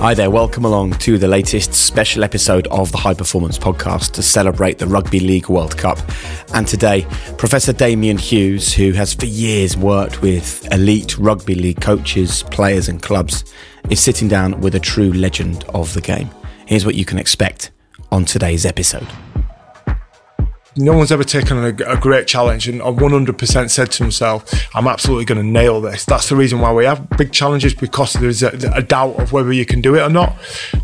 Hi there, welcome along to the latest special episode of the High Performance Podcast to celebrate the Rugby League World Cup. And today, Professor Damian Hughes, who has for years worked with elite rugby league coaches, players, and clubs, is sitting down with a true legend of the game. Here's what you can expect on today's episode no one's ever taken a, a, great challenge and 100% said to himself, I'm absolutely going to nail this. That's the reason why we have big challenges because there's a, a, doubt of whether you can do it or not.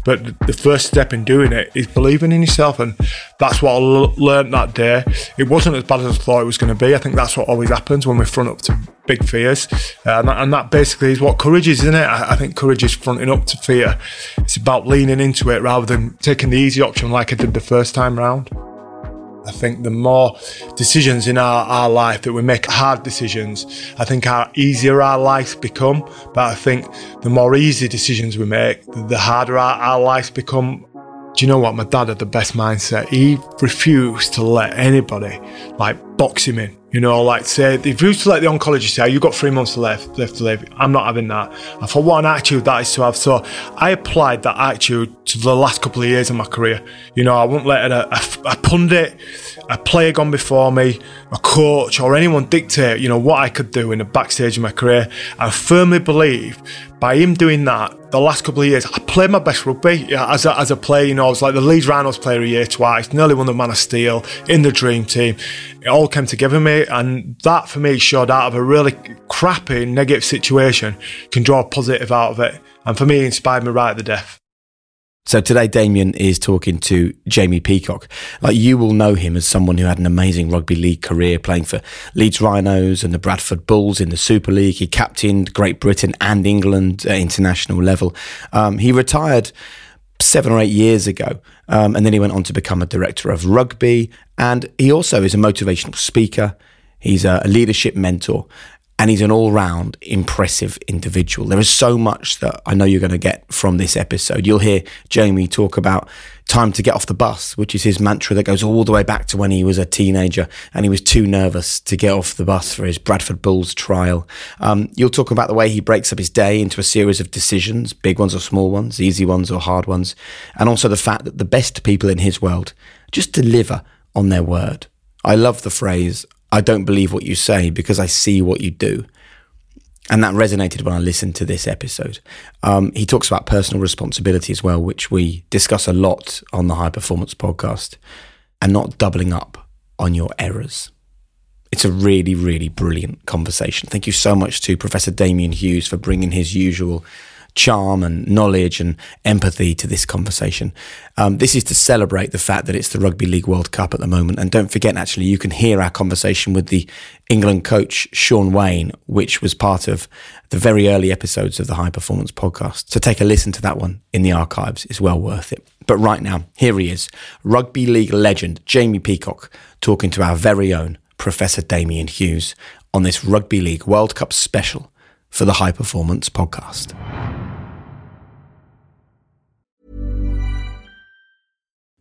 But the first step in doing it is believing in yourself. And that's what I l- learned that day. It wasn't as bad as I thought it was going to be. I think that's what always happens when we're front up to big fears. Uh, and, that, and, that, basically is what courage is, isn't it? I, I think courage is fronting up to fear. It's about leaning into it rather than taking the easy option like I did the first time round. I think the more decisions in our, our life that we make hard decisions, I think our easier our lives become. But I think the more easy decisions we make, the harder our, our lives become. Do you know what? My dad had the best mindset. He refused to let anybody like box him in. You know, like say, if you to let the oncologist say, oh, you've got three months left, left to live, I'm not having that. I thought, what an attitude that is to have. So I applied that attitude to the last couple of years of my career. You know, I wouldn't let a, a, a pundit, a player gone before me, a coach, or anyone dictate, you know, what I could do in the backstage of my career. I firmly believe by him doing that, the last couple of years, I played my best rugby as a, as a player. You know, I was like the Leeds Rhinos player a year twice, nearly won the Man of Steel in the dream team. It all came together me, and that for me showed out of a really crappy negative situation can draw a positive out of it. And for me, it inspired me right at the death. So today, Damian is talking to Jamie Peacock. Like you will know him as someone who had an amazing rugby league career, playing for Leeds Rhinos and the Bradford Bulls in the Super League. He captained Great Britain and England at international level. Um, he retired seven or eight years ago, um, and then he went on to become a director of rugby. And he also is a motivational speaker. He's a leadership mentor, and he's an all round impressive individual. There is so much that I know you're going to get from this episode. You'll hear Jamie talk about time to get off the bus, which is his mantra that goes all the way back to when he was a teenager and he was too nervous to get off the bus for his Bradford Bulls trial. Um, you'll talk about the way he breaks up his day into a series of decisions, big ones or small ones, easy ones or hard ones, and also the fact that the best people in his world just deliver on their word. I love the phrase, I don't believe what you say because I see what you do. And that resonated when I listened to this episode. Um, he talks about personal responsibility as well, which we discuss a lot on the High Performance podcast, and not doubling up on your errors. It's a really, really brilliant conversation. Thank you so much to Professor Damian Hughes for bringing his usual charm and knowledge and empathy to this conversation. Um, this is to celebrate the fact that it's the Rugby League World Cup at the moment. And don't forget, actually, you can hear our conversation with the England coach, Shaun Wane, which was part of the very early episodes of the High Performance podcast. So take a listen to that one in the archives. It's well worth it. But right now, here he is, Rugby League legend Jamie Peacock, talking to our very own Professor Damian Hughes on this Rugby League World Cup special for the High Performance podcast.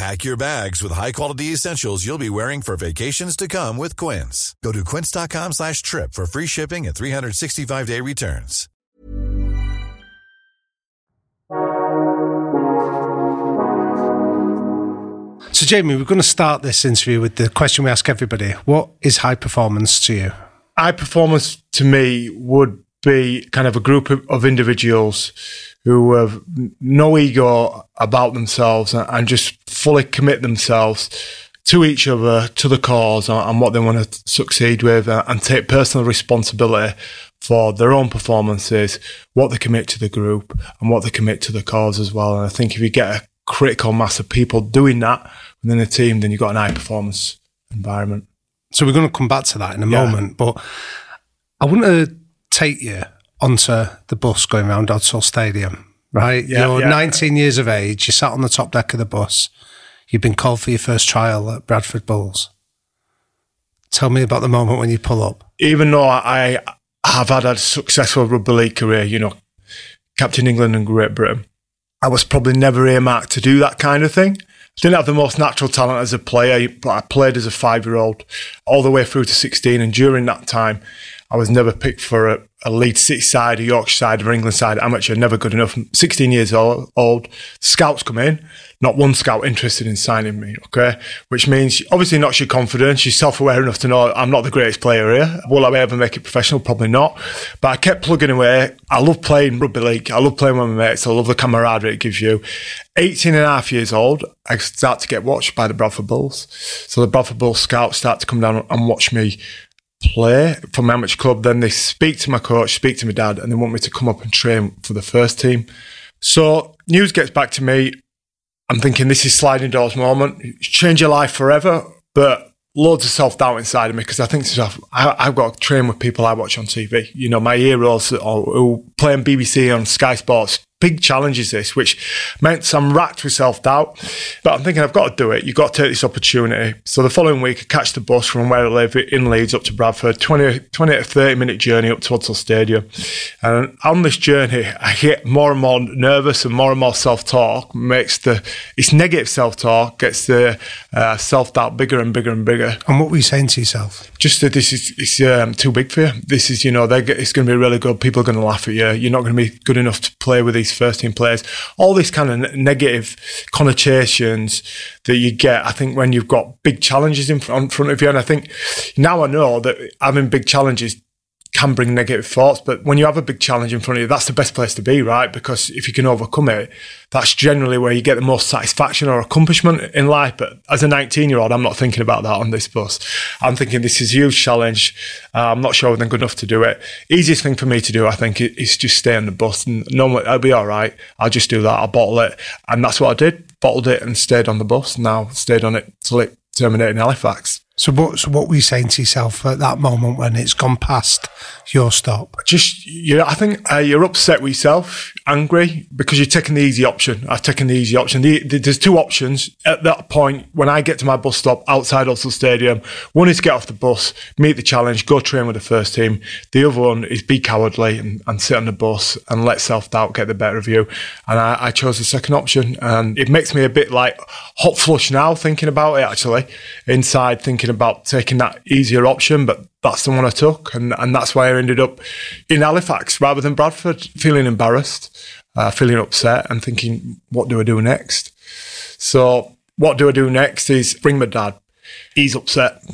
Pack your bags with high-quality essentials you'll be wearing for vacations to come with Quince. Go to quince.com slash trip for free shipping and 365-day returns. So, Jamie, we're going to start this interview with the question we ask everybody What is high performance to you? High performance to me would be kind of a group of, of individuals who have no ego about themselves and, just fully commit themselves to each other, to the cause, and, what they want to succeed with, and take personal responsibility for their own performances, what they commit to the group, and what they commit to the cause as well. And I think if you get a critical mass of people doing that within a team, then you've got an high performance environment. So, we're going to come back to that in a Yeah. moment, but I want to take you onto the bus going around Odsal Stadium, right? Yeah, You're yeah. 19 years of age, you sat on the top deck of the bus, you've been called for your first trial at Bradford Bulls. Tell me about the moment when you pull up. even though I have had a successful rugby league career, you know, captain England and Great Britain, I was probably never earmarked to do that kind of thing. I didn't have the most natural talent as a player, but I played as a five year old all the way through to 16. And during that time, I was never picked for a, a Leeds City side, a Yorkshire side, or England side, amateur, never good enough. 16 years old, scouts come in, not one scout interested in signing me, okay? Which means obviously knocks your confidence, you're self aware enough to know I'm not the greatest player here. Will I ever make it professional? Probably not. But I kept plugging away. I love playing rugby league, I love playing with my mates, I love the camaraderie it gives you. 18 and a half years old, I start to get watched by the Bradford Bulls. So the Bradford Bulls scouts start to come down and watch me play for my amateur club. Then they speak to my coach, speak to my dad, and they want me to come up and train for the first team. So news gets back to me. I'm thinking this is sliding doors moment. Change your life forever, but loads of self doubt inside of me because I think to myself, I, I've got to train with people I watch on TV. You know, my heroes or, who play on BBC on Sky Sports. Big challenges this, which meant I'm racked with self doubt. But I'm thinking I've got to do it. You've got to take this opportunity. So the following week, I catch the bus from where I live in Leeds up to Bradford, 20, 20 to 30 minute journey up to Odsal Stadium. And on this journey, I get more and more nervous and more and more self talk. Makes the it's negative self talk gets the uh, self doubt bigger and bigger and bigger And what were you saying to yourself? just that this is it's um, too big for you. This is you know they it's going to be really good. People are going to laugh at you. You're not going to be good enough to play with these first team players. All these kind of negative connotations that you get. I think when you've got big challenges in front, front of you, and I think now I know that having big challenges can bring negative thoughts, but when you have a big challenge in front of you, that's the best place to be, right? Because if you can overcome it, that's generally where you get the most satisfaction or accomplishment in life. But as a 19 year old, I'm not thinking about that on this bus. I'm thinking this is a huge challenge. Uh, I'm not sure I'm good enough to do it. Easiest thing for me to do, I think, is just stay on the bus and no, I'll be all right. I'll just do that. I'll bottle it. And that's what I did. Bottled it and stayed on the bus. Now stayed on it till it terminated in Halifax. So what, so what were you saying to yourself at that moment when it's gone past your stop? just you I think uh, you're upset with yourself, angry because you're taking the easy option. I've taken the easy option. The, the, there's two options at that point when I get to my bus stop outside Odsal Stadium. One is to get off the bus, meet the challenge, go train with the first team. The other one is be cowardly and, and sit on the bus and let self doubt get the better of you. And I, I chose the second option, and it makes me a bit like hot flush now thinking about it. Actually, inside thinking about taking that easier option, but that's the one I took, and, and that's why I ended up in Halifax rather than Bradford, feeling embarrassed, uh, feeling upset, and thinking, what do I do next? So, what do I do next is bring my dad. He's upset.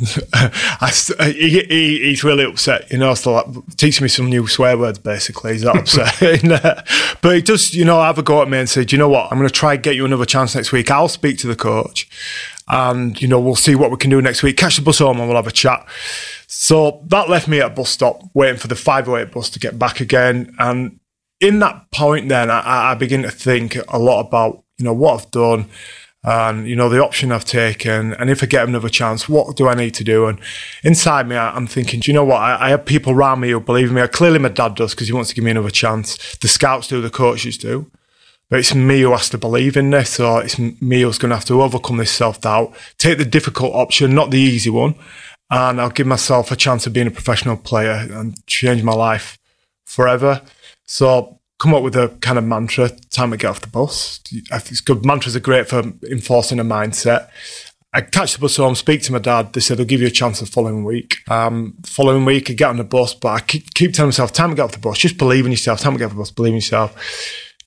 He, he, he's really upset, you know. So like, teaching me some new swear words. Basically, he's that upset. But he does, you know, have a go at me and say, "Do you know what? I'm going to try and get you another chance next week. I'll speak to the coach, and you know, we'll see what we can do next week. Catch the bus home and we'll have a chat." So that left me at a bus stop waiting for the 508 bus to get back again. And in that point, then I, I begin to think a lot about, you know, what I've done and, you know, the option I've taken. And if I get another chance, what do I need to do? And inside me, I, I'm thinking, do you know what? I, I have people around me who believe in me. Clearly, my dad does because he wants to give me another chance. The scouts do, the coaches do. But it's me who has to believe in this, or it's me who's going to have to overcome this self doubt, take the difficult option, not the easy one, and I'll give myself a chance of being a professional player and change my life forever. So come up with a kind of mantra time to get off the bus. It's good. Mantras are great for enforcing a mindset. I catch the bus home, speak to my dad. They said they'll give you a chance the following week. Um, following week, I get on the bus, but I keep, keep telling myself, time to get off the bus. Just believe in yourself. Time to get off the bus. Believe in yourself.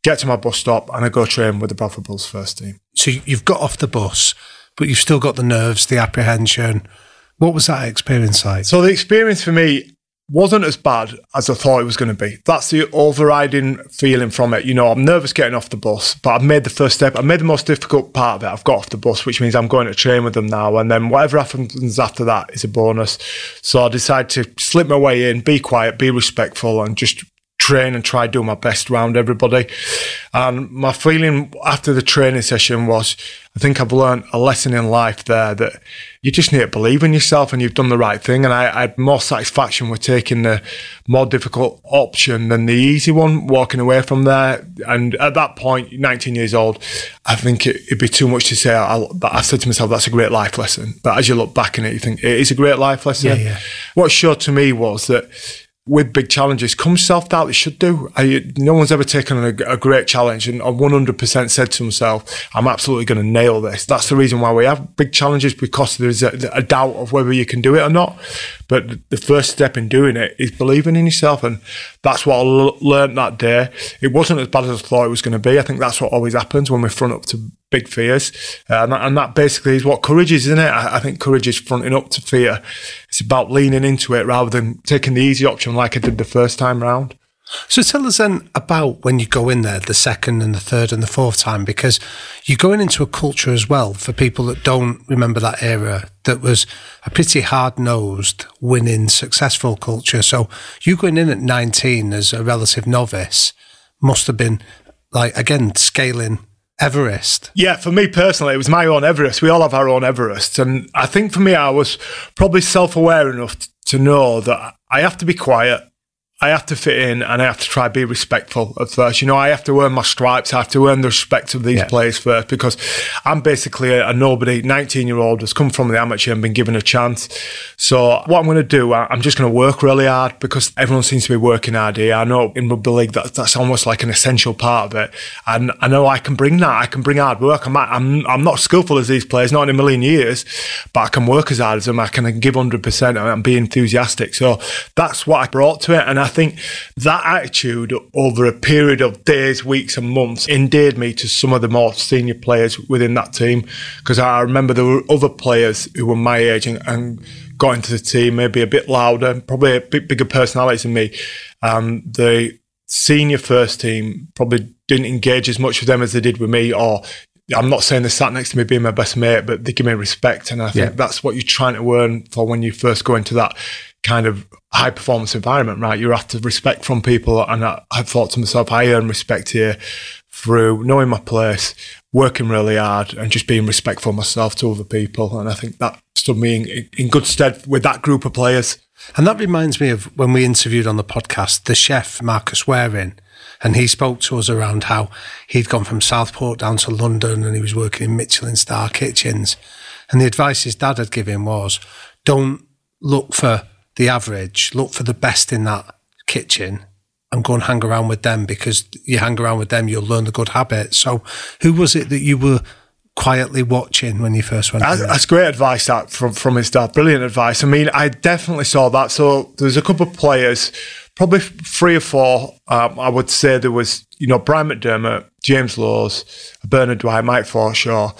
Get to my bus stop, and I go train with the Bradford Bulls first team. So you've got off the bus, but you've still got the nerves, the apprehension. What was that experience like? So the experience for me, wasn't as bad as I thought it was going to be. That's the overriding feeling from it. You know, I'm nervous getting off the bus, but I've made the first step. I made the most difficult part of it. I've got off the bus, which means I'm going to train with them now. And then whatever happens after that is a bonus. So I decided to slip my way in, be quiet, be respectful, and just train and try do my best around everybody. And my feeling after the training session was, I think I've learned a lesson in life there that you just need to believe in yourself and you've done the right thing. And I, I had more satisfaction with taking the more difficult option than the easy one, walking away from there. And at that point, 19 years old, I think it, would be too much to say. I, I said to myself, that's a great life lesson. But as you look back in it, you think it is a great life lesson. Yeah, yeah. What showed to me was that with big challenges comes self doubt. It should do. I, no one's ever taken a, a, great challenge and 100% said to himself, I'm absolutely going to nail this. That's the reason why we have big challenges because there's a, a, doubt of whether you can do it or not. But the first step in doing it is believing in yourself. And that's what I l- learned that day. It wasn't as bad as I thought it was going to be. I think that's what always happens when we front up to big fears. Uh, and, that, and, that, basically is what courage is, isn't it? I, I, think courage is fronting up to fear. It's about leaning into it rather than taking the easy option like I did the first time round. So tell us then about when you go in there the second and the third and the fourth time, because you're going into a culture as well for people that don't remember that era that was a pretty hard nosed, winning, successful culture. So you going in at 19 as a relative novice must have been like, again, scaling Everest? Yeah, for me personally, it was my own Everest. We all have our own Everest. And I think for me, I was probably self aware enough to know that I have to be quiet. I have to fit in and I have to try to be respectful at first. You know, I have to earn my stripes. I have to earn the respect of these yeah. players first because I'm basically a, a nobody, 19 year old has come from the amateur and been given a chance. So what I'm going to do, I'm just going to work really hard because everyone seems to be working hard here. I know in rugby league that that's almost like an essential part of it. And I know I can bring that. I can bring hard work. I'm, I'm, I'm not skillful as these players, not in a million years, but I can work as hard as them. I can give 100% and be enthusiastic. So that's what I brought to it. And I I think that attitude over a period of days, weeks, and months endeared me to some of the more senior players within that team. Because I remember there were other players who were my age and, and got into the team, maybe a bit louder, probably a bit bigger personalities than me. Um, the senior first team probably didn't engage as much with them as they did with me, or I'm not saying they sat next to me being my best mate, but they give me respect. And I think yeah. that's what you're trying to earn for when you first go into that kind of high performance environment, right? You have to respect from people. And I, I thought to myself, I earn respect here through knowing my place, working really hard, and just being respectful myself to other people. And I think that stood me in, in good stead with that group of players. And that reminds me of when we interviewed on the podcast the chef, Marcus Wareing. And he spoke to us around how he'd gone from Southport down to London and he was working in Michelin star kitchens. And the advice his dad had given was don't look for the average, look for the best in that kitchen and go and hang around with them because you hang around with them, you'll learn the good habits. So, who was it that you were quietly watching when you first went? That's, that's great advice that from from his dad. Brilliant advice. I mean, I definitely saw that. So there's a couple of players, probably three or four. Um, I would say there was, you know, Brian McDermott, James Lowes, Bernard Dwyer, Mike Forshaw,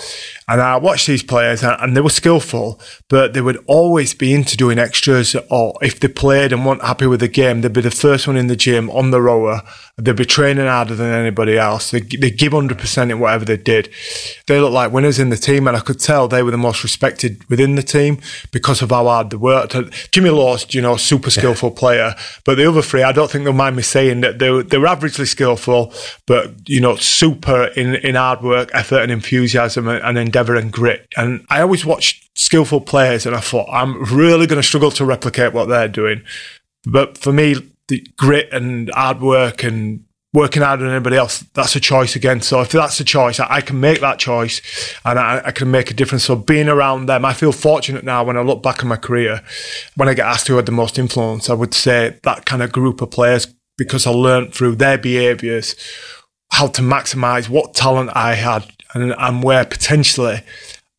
and I watched these players and they were skillful, but they would always be into doing extras. Or if they played and weren't happy with the game, they'd be the first one in the gym on the rower. They'd be training harder than anybody else. They they give 100% in whatever they did. They looked like winners in the team, and I could tell they were the most respected within the team because of how hard they worked. Jimmy Lowes, you know, super skillful player, but the other three, I don't think they'll mind me saying that they were, they were averagely skillful, but, you know, super in, in hard work, effort, and enthusiasm and, and endeavour and grit. And I always watched skillful players and I thought, I'm really going to struggle to replicate what they're doing. But for me, the grit and hard work and working harder than anybody else, that's a choice again. So if that's a choice, I, I can make that choice and I, I, can make a difference. So being around them, I feel fortunate now when I look back on my career, when I get asked who had the most influence, I would say that kind of group of players because I learned through their behaviours how to maximise what talent I had and, and where potentially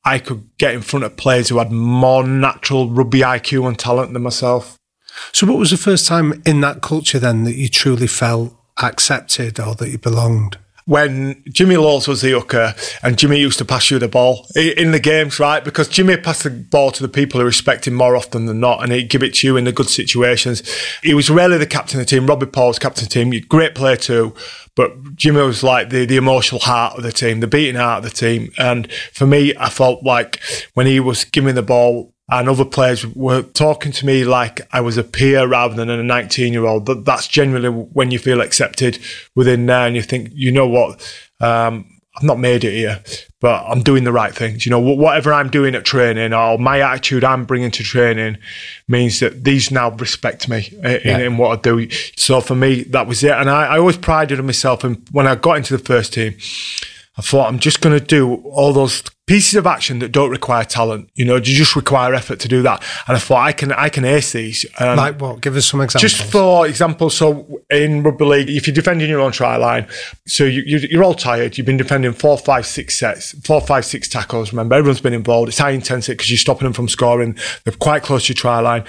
I could get in front of players who had more natural rugby IQ and talent than myself. So, what was the first time in that culture then that you truly felt accepted or that you belonged? When Jimmy Lowes was the hooker and Jimmy used to pass you the ball in the games, right? Because Jimmy passed the ball to the people who respect him more often than not and he'd give it to you in the good situations. He was rarely the captain of the team. Robbie Paul was captain of the team. Great player too. But Jimmy was like the, the emotional heart of the team, the beating heart of the team. And for me, I felt like when he was giving the ball, and other players were talking to me like I was a peer rather than a 19 year old. That that's generally when you feel accepted within there, and you think, you know what, um, I've not made it here, but I'm doing the right things. You know, whatever I'm doing at training or my attitude I'm bringing to training means that these now respect me in, yeah. in what I do. So for me, that was it, and I, I always prided myself. And when I got into the first team. I thought I'm just going to do all those pieces of action that don't require talent. You know, you just require effort to do that. And I thought I can I can ace these. Um, like what? Give us some examples. Just for example, so in rugby league, if you're defending your own try line, so you, you, are all tired. You've been defending four, five, six sets, four, five, six tackles. Remember, everyone's been involved. It's high intensity because you're stopping them from scoring. They're quite close to your try line.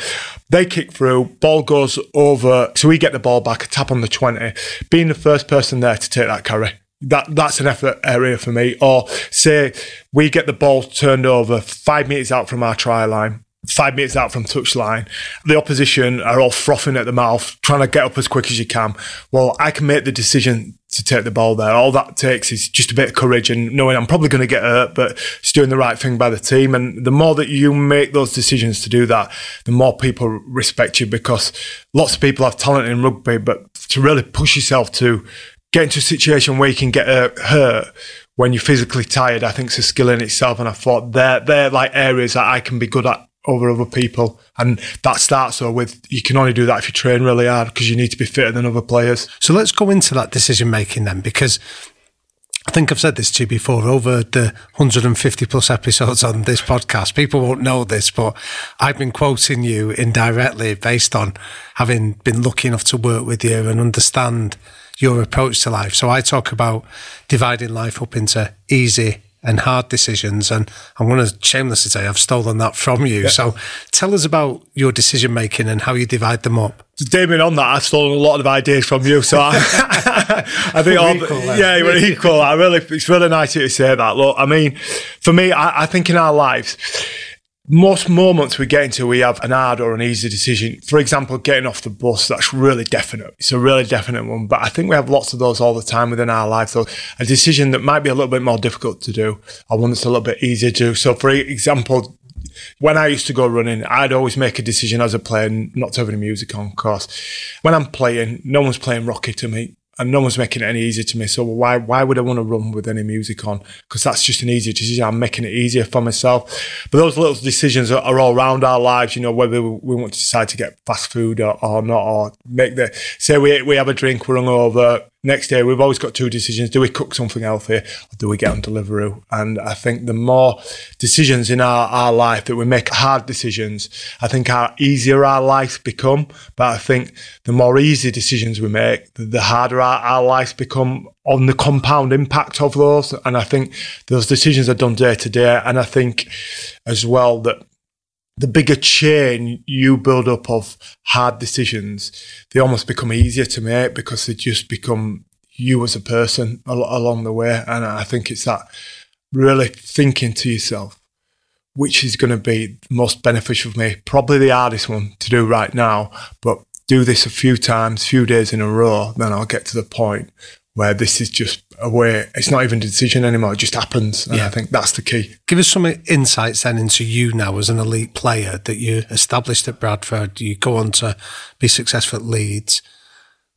They kick through, ball goes over, so we get the ball back, a tap on the 20. Being the first person there to take that carry that that's an effort area for me. Or say we get the ball turned over five meters out from our try line, five meters out from touchline. The opposition are all frothing at the mouth, trying to get up as quick as you can. Well, I can make the decision to take the ball there. All that takes is just a bit of courage and knowing I'm probably going to get hurt, but it's doing the right thing by the team. And the more that you make those decisions to do that, the more people respect you because lots of people have talent in rugby, but to really push yourself to get into a situation where you can get uh, hurt when you're physically tired, I think it's a skill in itself. And I thought they're, they're like areas that I can be good at over other people. And that starts with you can only do that if you train really hard because you need to be fitter than other players. So let's go into that decision making then because I think I've said this to you before over the 150 plus episodes on this podcast. People won't know this, but I've been quoting you indirectly based on having been lucky enough to work with you and understand your approach to life. So I talk about dividing life up into easy and hard decisions. And I'm going to shamelessly say I've stolen that from you. Yeah. So tell us about your decision making and how you divide them up. Damian, on that, I've stolen a lot of ideas from you. So I, I think, all, equal, yeah, we're equal. I really, it's really nice to say that. Look, I mean, for me, I, I think in our lives, most moments we get into, we have an hard or an easy decision. For example, getting off the bus, that's really definite. It's a really definite one. But I think we have lots of those all the time within our life. So a decision that might be a little bit more difficult to do, or one that's a little bit easier to do. So for example, when I used to go running, I'd always make a decision as a player not to have any music on. Course, when I'm playing, no one's playing Rocky to me and no one's making it any easier to me. So why why would I want to run with any music on? Because that's just an easier decision. I'm making it easier for myself. But those little decisions are, are all around our lives. You know, whether we want to decide to get fast food or, or not, or make the say we we have a drink, we're hungover, next day we've always got two decisions. Do we cook something healthy or do we get on deliveroo? And i think the more decisions in our, our life that we make hard decisions i think our easier our lives become. But i think the more easy decisions we make the, the harder our, our lives become on the compound impact of those. And i think those decisions are done day to day. And i think as well that the bigger chain you build up of hard decisions, they almost become easier to make because they just become you as a person along the way. And I think it's that really thinking to yourself, which is going to be most beneficial for me. Probably the hardest one to do right now, but do this a few times, few days in a row, then I'll get to the point where this is just a way, it's not even a decision anymore, it just happens. And yeah. I think that's the key. Give us some insights then into you now as an elite player that you established at Bradford, you go on to be successful at Leeds.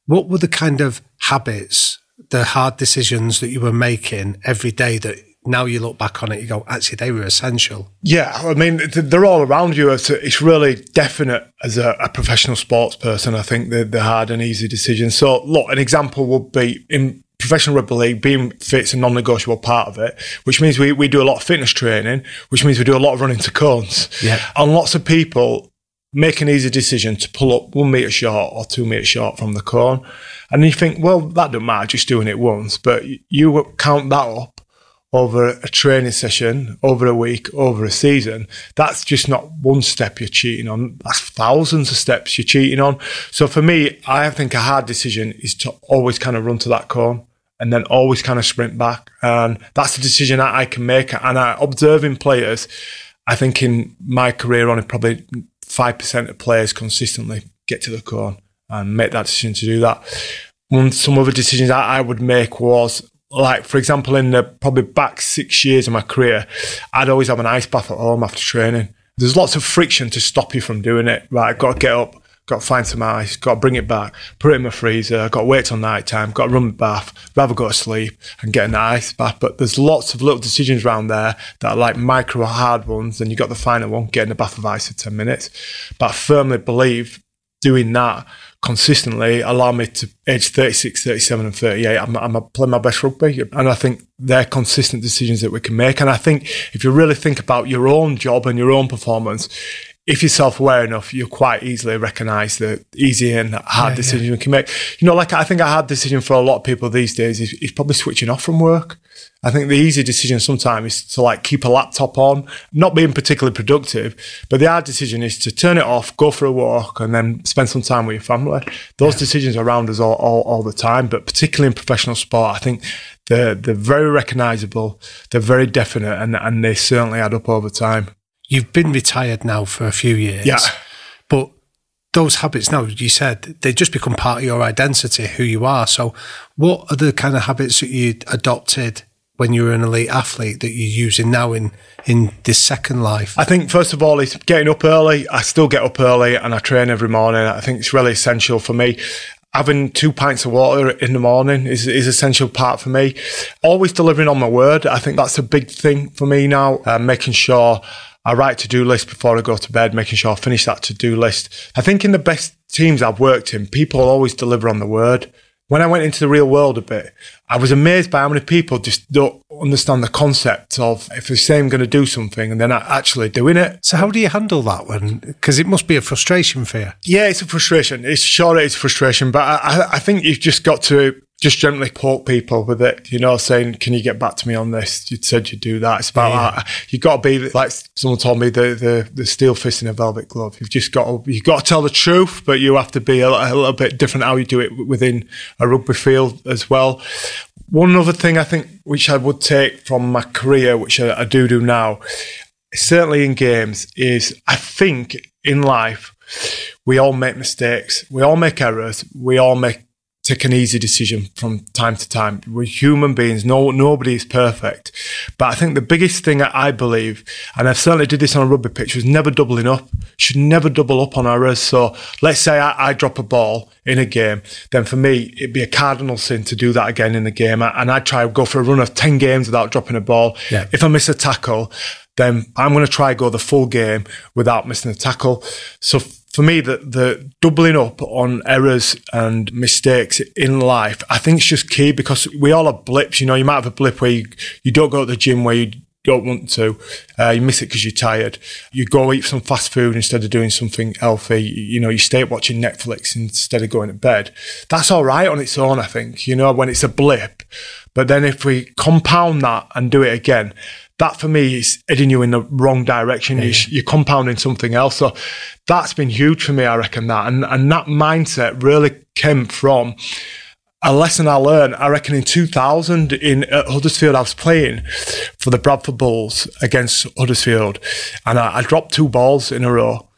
What were the kind of habits, the hard decisions that you were making every day that now you look back on it, you go, actually, they were essential. Yeah, I mean, they're all around you. It's really definite as a, a professional sports person. I think they're, they're hard and easy decisions. So, look, an example would be in professional rugby league, being fit's a non-negotiable part of it, which means we, we do a lot of fitness training, which means we do a lot of running to cones. Yeah. And lots of people make an easy decision to pull up one metre short or two metres short from the cone. And you think, well, that doesn't matter, just doing it once. But you count that up over a training session, over a week, over a season. That's just not one step you're cheating on. That's thousands of steps you're cheating on. So for me, I think a hard decision is to always kind of run to that cone and then always kind of sprint back. And that's the decision that I can make. And I observing players, I think in my career, only probably 5% of players consistently get to the cone and make that decision to do that. One, some other decisions that I would make was like, for example, in the probably back six years of my career, I'd always have an ice bath at home after training. There's lots of friction to stop you from doing it. Right, got to get up, got to find some ice, got to bring it back, put it in my freezer, got to wait till night time, got to run my bath, rather go to sleep and get an ice bath. But there's lots of little decisions around there that are like micro hard ones, and you got the final one, getting a bath of ice for 10 minutes. But I firmly believe doing that consistently allow me to age 36, 37 and 38. I'm, I'm playing my best rugby. And I think they're consistent decisions that we can make. And I think if you really think about your own job and your own performance, if you're self-aware enough, you'll quite easily recognise the easy and hard yeah, decisions yeah. you can make. You know, like I think a hard decision for a lot of people these days is, is, probably switching off from work. I think the easy decision sometimes is to like keep a laptop on, not being particularly productive, but the hard decision is to turn it off, go for a walk, and then spend some time with your family. Those yeah. decisions are around us all, all, all the time, but particularly in professional sport, I think they're, they're very recognisable, they're very definite, and, and they certainly add up over time you've been retired now for a few years. Yeah. But those habits now, you said, they just become part of your identity, who you are. So, what are the kind of habits that you adopted when you were an elite athlete that you're using now in in this second life? I think first of all, it's getting up early. I still get up early and I train every morning. I think it's really essential for me having two pints of water in the morning is, is essential part for me. Always delivering on my word. I think that's a big thing for me now. Uh, making sure I write to do list before I go to bed, making sure I finish that to do list. I think in the best teams I've worked in, people always deliver on the word. When I went into the real world a bit, I was amazed by how many people just don't understand the concept of if they say I'm going to do something and they're not actually doing it. So how do you handle that one? Because it must be a frustration for you. Yeah, it's a frustration. It's sure it's frustration, but I, I think you've just got to just gently poke people with it, you know, saying, "Can you get back to me on this?" You said you'd do that. It's about yeah. you got to be like someone told me the, the the steel fist in a velvet glove. You've just got to you got to tell the truth, but you have to be a, a little bit different how you do it within a rugby field as well. One other thing I think which I would take from my career, which I, I do do now, certainly in games, is I think in life we all make mistakes, we all make errors, we all make take an easy decision from time to time. We're human beings. No, nobody is perfect. But I think the biggest thing I believe, and I've certainly did this on a rugby pitch, was never doubling up. Should never double up on errors. So let's say I, I drop a ball in a game, then for me, it'd be a cardinal sin to do that again in the game. And I'd try to go for a run of 10 games without dropping a ball. Yeah. If I miss a tackle, then I'm going to try go the full game without missing a tackle. So for me, the, the doubling up on errors and mistakes in life, I think it's just key because we all have blips. You know, you might have a blip where you, you don't go to the gym where you don't want to. Uh, you miss it because you're tired. You go eat some fast food instead of doing something healthy. You, you know, you stay up watching Netflix instead of going to bed. That's all right on its own, I think, you know, when it's a blip. But then if we compound that and do it again, that for me is heading you in the wrong direction. Yeah. You're, you're, compounding something else. So that's been huge for me, I reckon that. And, and that mindset really came from a lesson I learned, I reckon in 2000 in at Huddersfield, I was playing for the Bradford Bulls against Huddersfield and I, I dropped two balls in a row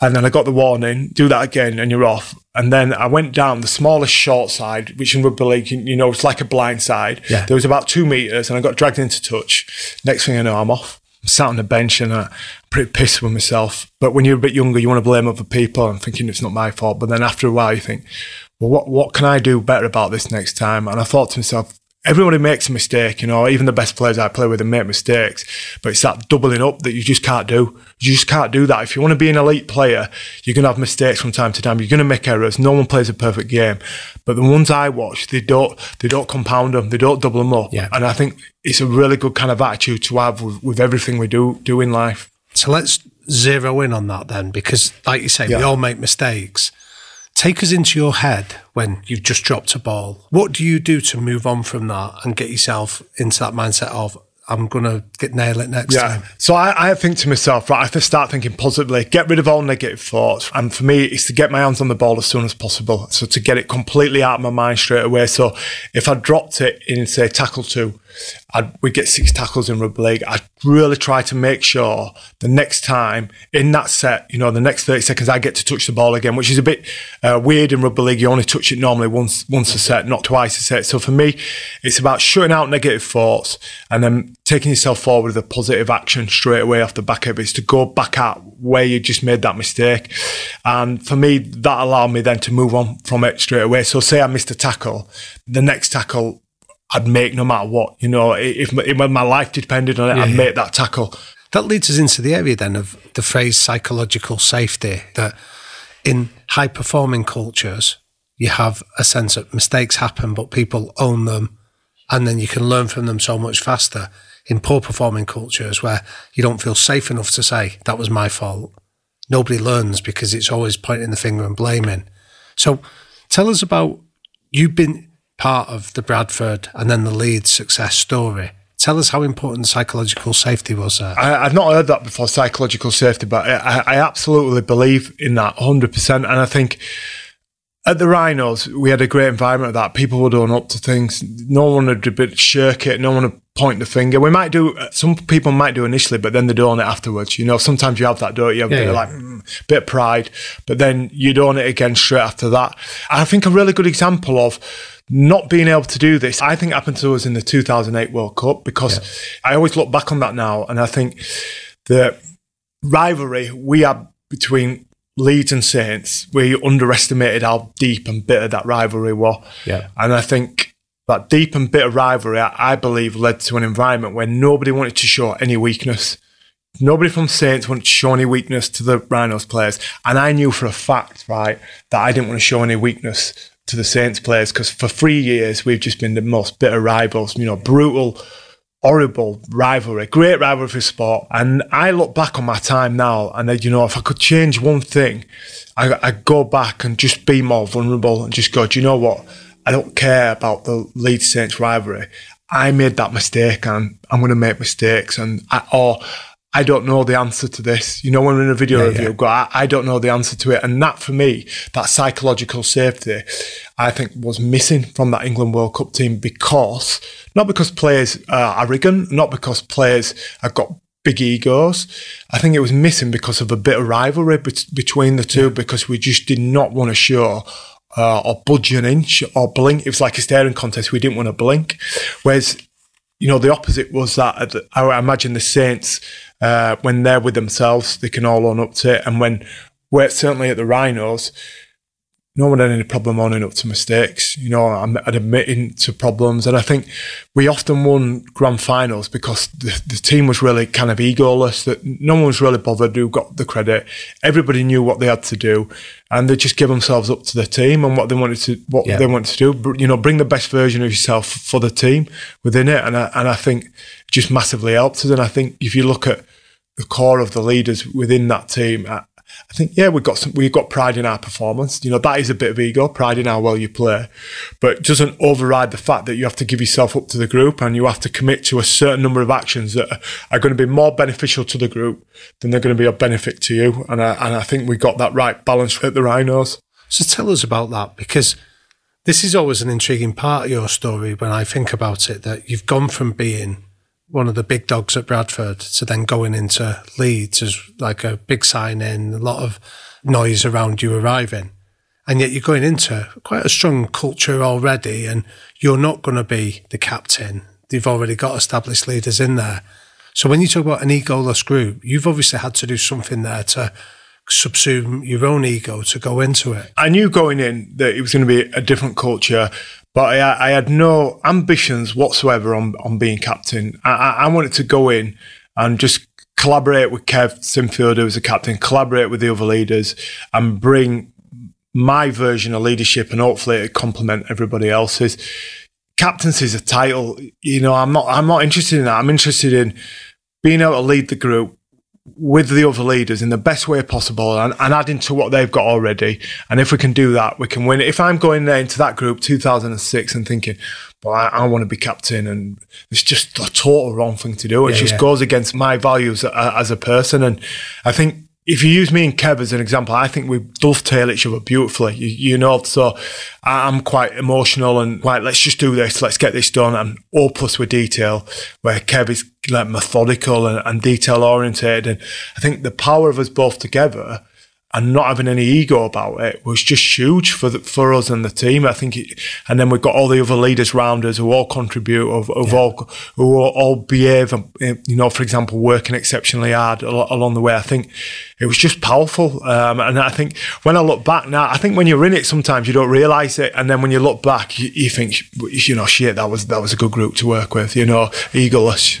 and then I got the warning, do that again and you're off. And then I went down the smallest short side, which in rugby league, you know, it's like a blind side. Yeah. There was about two meters and I got dragged into touch. Next thing I know, I'm off. I'm sat on the bench and I'm pretty pissed with myself. But when you're a bit younger, you want to blame other people. I'm thinking it's not my fault. But then after a while, you think, well, what, what can I do better about this next time? And I thought to myself, everybody makes a mistake, you know, even the best players I play with make mistakes, but it's that doubling up that you just can't do. You just can't do that. If you want to be an elite player, you're going to have mistakes from time to time. You're going to make errors. No one plays a perfect game, but the ones I watch, they don't, they don't compound them. They don't double them up. Yeah. And I think it's a really good kind of attitude to have with, with everything we do, do in life. So let's zero in on that then, because like you say, we all make mistakes. Take us into your head when you've just dropped a ball. What do you do to move on from that and get yourself into that mindset of, I'm going to get nail it next Yeah. time? So I, I think to myself, right, I have to start thinking positively, get rid of all negative thoughts. And for me, it's to get my hands on the ball as soon as possible. So to get it completely out of my mind straight away. So if I dropped it in, say, tackle two, I'd, we get six tackles in rugby league. I'd really try to make sure the next time in that set, you know, the next 30 seconds, I get to touch the ball again, which is a bit uh, weird in rugby league. You only touch it normally once, once a set, not twice a set. So for me, it's about shutting out negative thoughts and then taking yourself forward with a positive action straight away off the back of it. It's to go back at where you just made that mistake. And for me, that allowed me then to move on from it straight away. So say I missed a tackle, the next tackle I'd make no matter what. You know, if, if my life depended on it, I'd make that tackle. That leads us into the area then of the phrase psychological safety that in high performing cultures, you have a sense that mistakes happen, but people own them and then you can learn from them so much faster. In poor performing cultures where you don't feel safe enough to say, that was my fault, nobody learns because it's always pointing the finger and blaming. So tell us about you've been part of the Bradford and then the Leeds success story. Tell us how important psychological safety was there. I, I've not heard that before, psychological safety, but I, I absolutely believe in that 100%. And I think at the Rhinos, we had a great environment of that. People would own up to things. No one would a bit shirk it. No one would point the finger. We might do, some people might do initially, but then they'd own it afterwards. You know, sometimes you have that, don't you? A Yeah, bit yeah. of like, mm, bit of pride, but then you'd own it again straight after that. I think a really good example of not being able to do this, I think happened to us in the 2008 World Cup because I always look back on that now and I think the rivalry we had between Leeds and Saints, we underestimated how deep and bitter that rivalry was. Yeah. And I think that deep and bitter rivalry, I I believe, led to an environment where nobody wanted to show any weakness. Nobody from Saints wanted to show any weakness to the Rhinos players. And I knew for a fact, right, that I didn't want to show any weakness to the Saints players because for three years we've just been the most bitter rivals, you know, brutal, horrible rivalry, great rivalry for sport. And I look back on my time now and, then, you know, if I could change one thing, I, I'd go back and just be more vulnerable and just go, do you know what? I don't care about the Leeds Saints rivalry. I made that mistake and I'm going to make mistakes and I, or I don't know the answer to this. You know, when we're in a video review, go, I, I don't know the answer to it. And that for me, that psychological safety, I think was missing from that England World Cup team because, not because players are arrogant, not because players have got big egos. I think it was missing because of a bit of rivalry bet- between the two because we just did not want to show uh, or budge an inch or blink. It was like a staring contest. We didn't want to blink. Whereas, you know, the opposite was that the- I imagine the Saints, uh, when they're with themselves, they can all own up to it. And when we're certainly at the Rhinos, no one had any problem owning up to mistakes, you know, and and admitting to problems. And I think we often won grand finals because the, the team was really kind of egoless, that no one was really bothered who got the credit. Everybody knew what they had to do and they just give themselves up to the team and what they wanted to, what Yeah. they wanted to do. You know, bring the best version of yourself for the team within it. And I, and I think just massively helped us. And I think if you look at the core of the leaders within that team, I, I think yeah, we've got some, we got pride in our performance. You know, that is a bit of ego, pride in how well you play, but doesn't override the fact that you have to give yourself up to the group and you have to commit to a certain number of actions that are, are going to be more beneficial to the group than they're going to be a benefit to you. And I, and I think we got that right balance at the Rhinos. So tell us about that because this is always an intriguing part of your story when I think about it that you've gone from being one of the big dogs at Bradford to then going into Leeds as like a big sign in, a lot of noise around you arriving. And yet you're going into quite a strong culture already and you're not going to be the captain. They've already got established leaders in there. So when you talk about an egoless group, you've obviously had to do something there to subsume your own ego to go into it. I knew going in that it was going to be a different culture, but I, I had no ambitions whatsoever on, on being captain. I, I wanted to go in and just collaborate with Kev Sinfield, who was the captain, collaborate with the other leaders, and bring my version of leadership, and hopefully it complement everybody else's. Captaincy is a title. You know, I'm not. I'm not interested in that. I'm interested in being able to lead the group with the other leaders in the best way possible and, and adding to what they've got already. And if we can do that, we can win. If I'm going there into that group 2006 and thinking, well, I, I want to be captain, and it's just a total wrong thing to do. It Yeah, just yeah. goes against my values a- as a person. And I think if you use me and Kev as an example, I think we dovetail each other beautifully. You, you know, so I'm quite emotional and quite, let's just do this, let's get this done. And all plus with detail, where Kev is like methodical and, and detail oriented. And I think the power of us both together and not having any ego about it was just huge for the, for us and the team. I think, it, and then we've got all the other leaders round us who all contribute, who, who've all who all, all behave. um, You know, for example, working exceptionally hard along the way. I think it was just powerful. Um, and I think when I look back now, I think when you're in it, sometimes you don't realise it, and then when you look back, you, you think, you know, shit, that was that was a good group to work with. You know, egoless.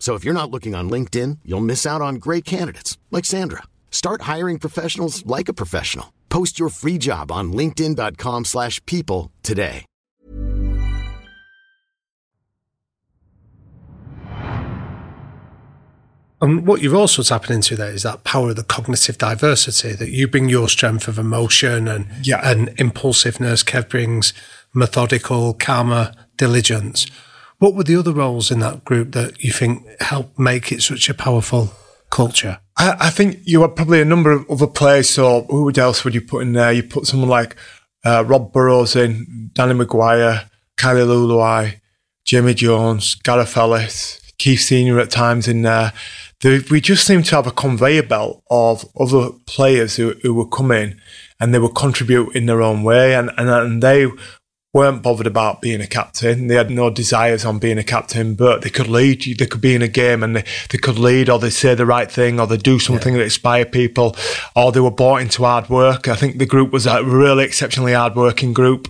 So if you're not looking on LinkedIn, you'll miss out on great candidates like Sandra. Start hiring professionals like a professional. Post your free job on linkedin.com/people slash people today. And what you're also tapping into there is that power of the cognitive diversity that you bring your strength of emotion and Yeah. and impulsiveness. Kev brings methodical, calmer diligence. What were the other roles in that group that you think helped make it such a powerful culture? I, I think you had probably a number of other players. So who else would you put in there? You put someone like uh, Rob Burrows in, Danny McGuire, Kylie Leuluai, Jimmy Jones, Gareth Ellis, Keith Senior at times in there. We just seem to have a conveyor belt of other players who, who were coming and they would contribute in their own way, and, and, and they weren't bothered about being a captain. They had no desires on being a captain, but they could lead. They could be in a game and they, they could lead, or they say the right thing, or they do something that inspire people, or they were bought into hard work. I think the group was a really exceptionally hard working group.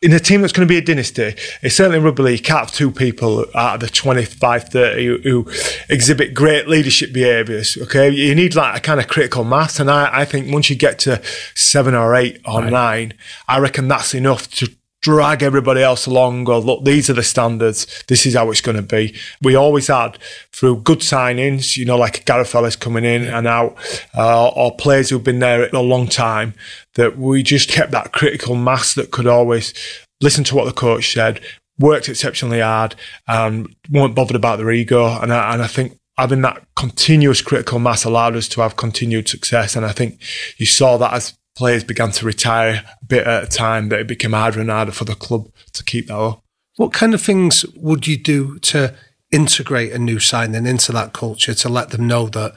In a team that's going to be a dynasty, it's certainly rugby league. You can't have two people out of the 25, 30 who, who exhibit great leadership behaviours. Okay, you need like a kind of critical mass, and I, I think once you get to seven or eight or nine, I reckon that's enough to drag everybody else along or look these are the standards. This is how it's going to be. We always had through good signings you know like Gareth Ellis coming in and out uh, or players who've been there a long time that we just kept that critical mass that could always listen to what the coach said worked exceptionally hard and weren't bothered about their ego. And I, and I think having that continuous critical mass allowed us to have continued success. And I think you saw that as players began to retire a bit at a time that it became harder and harder for the club to keep that up. What kind of things would you do to integrate a new signing into that culture to let them know that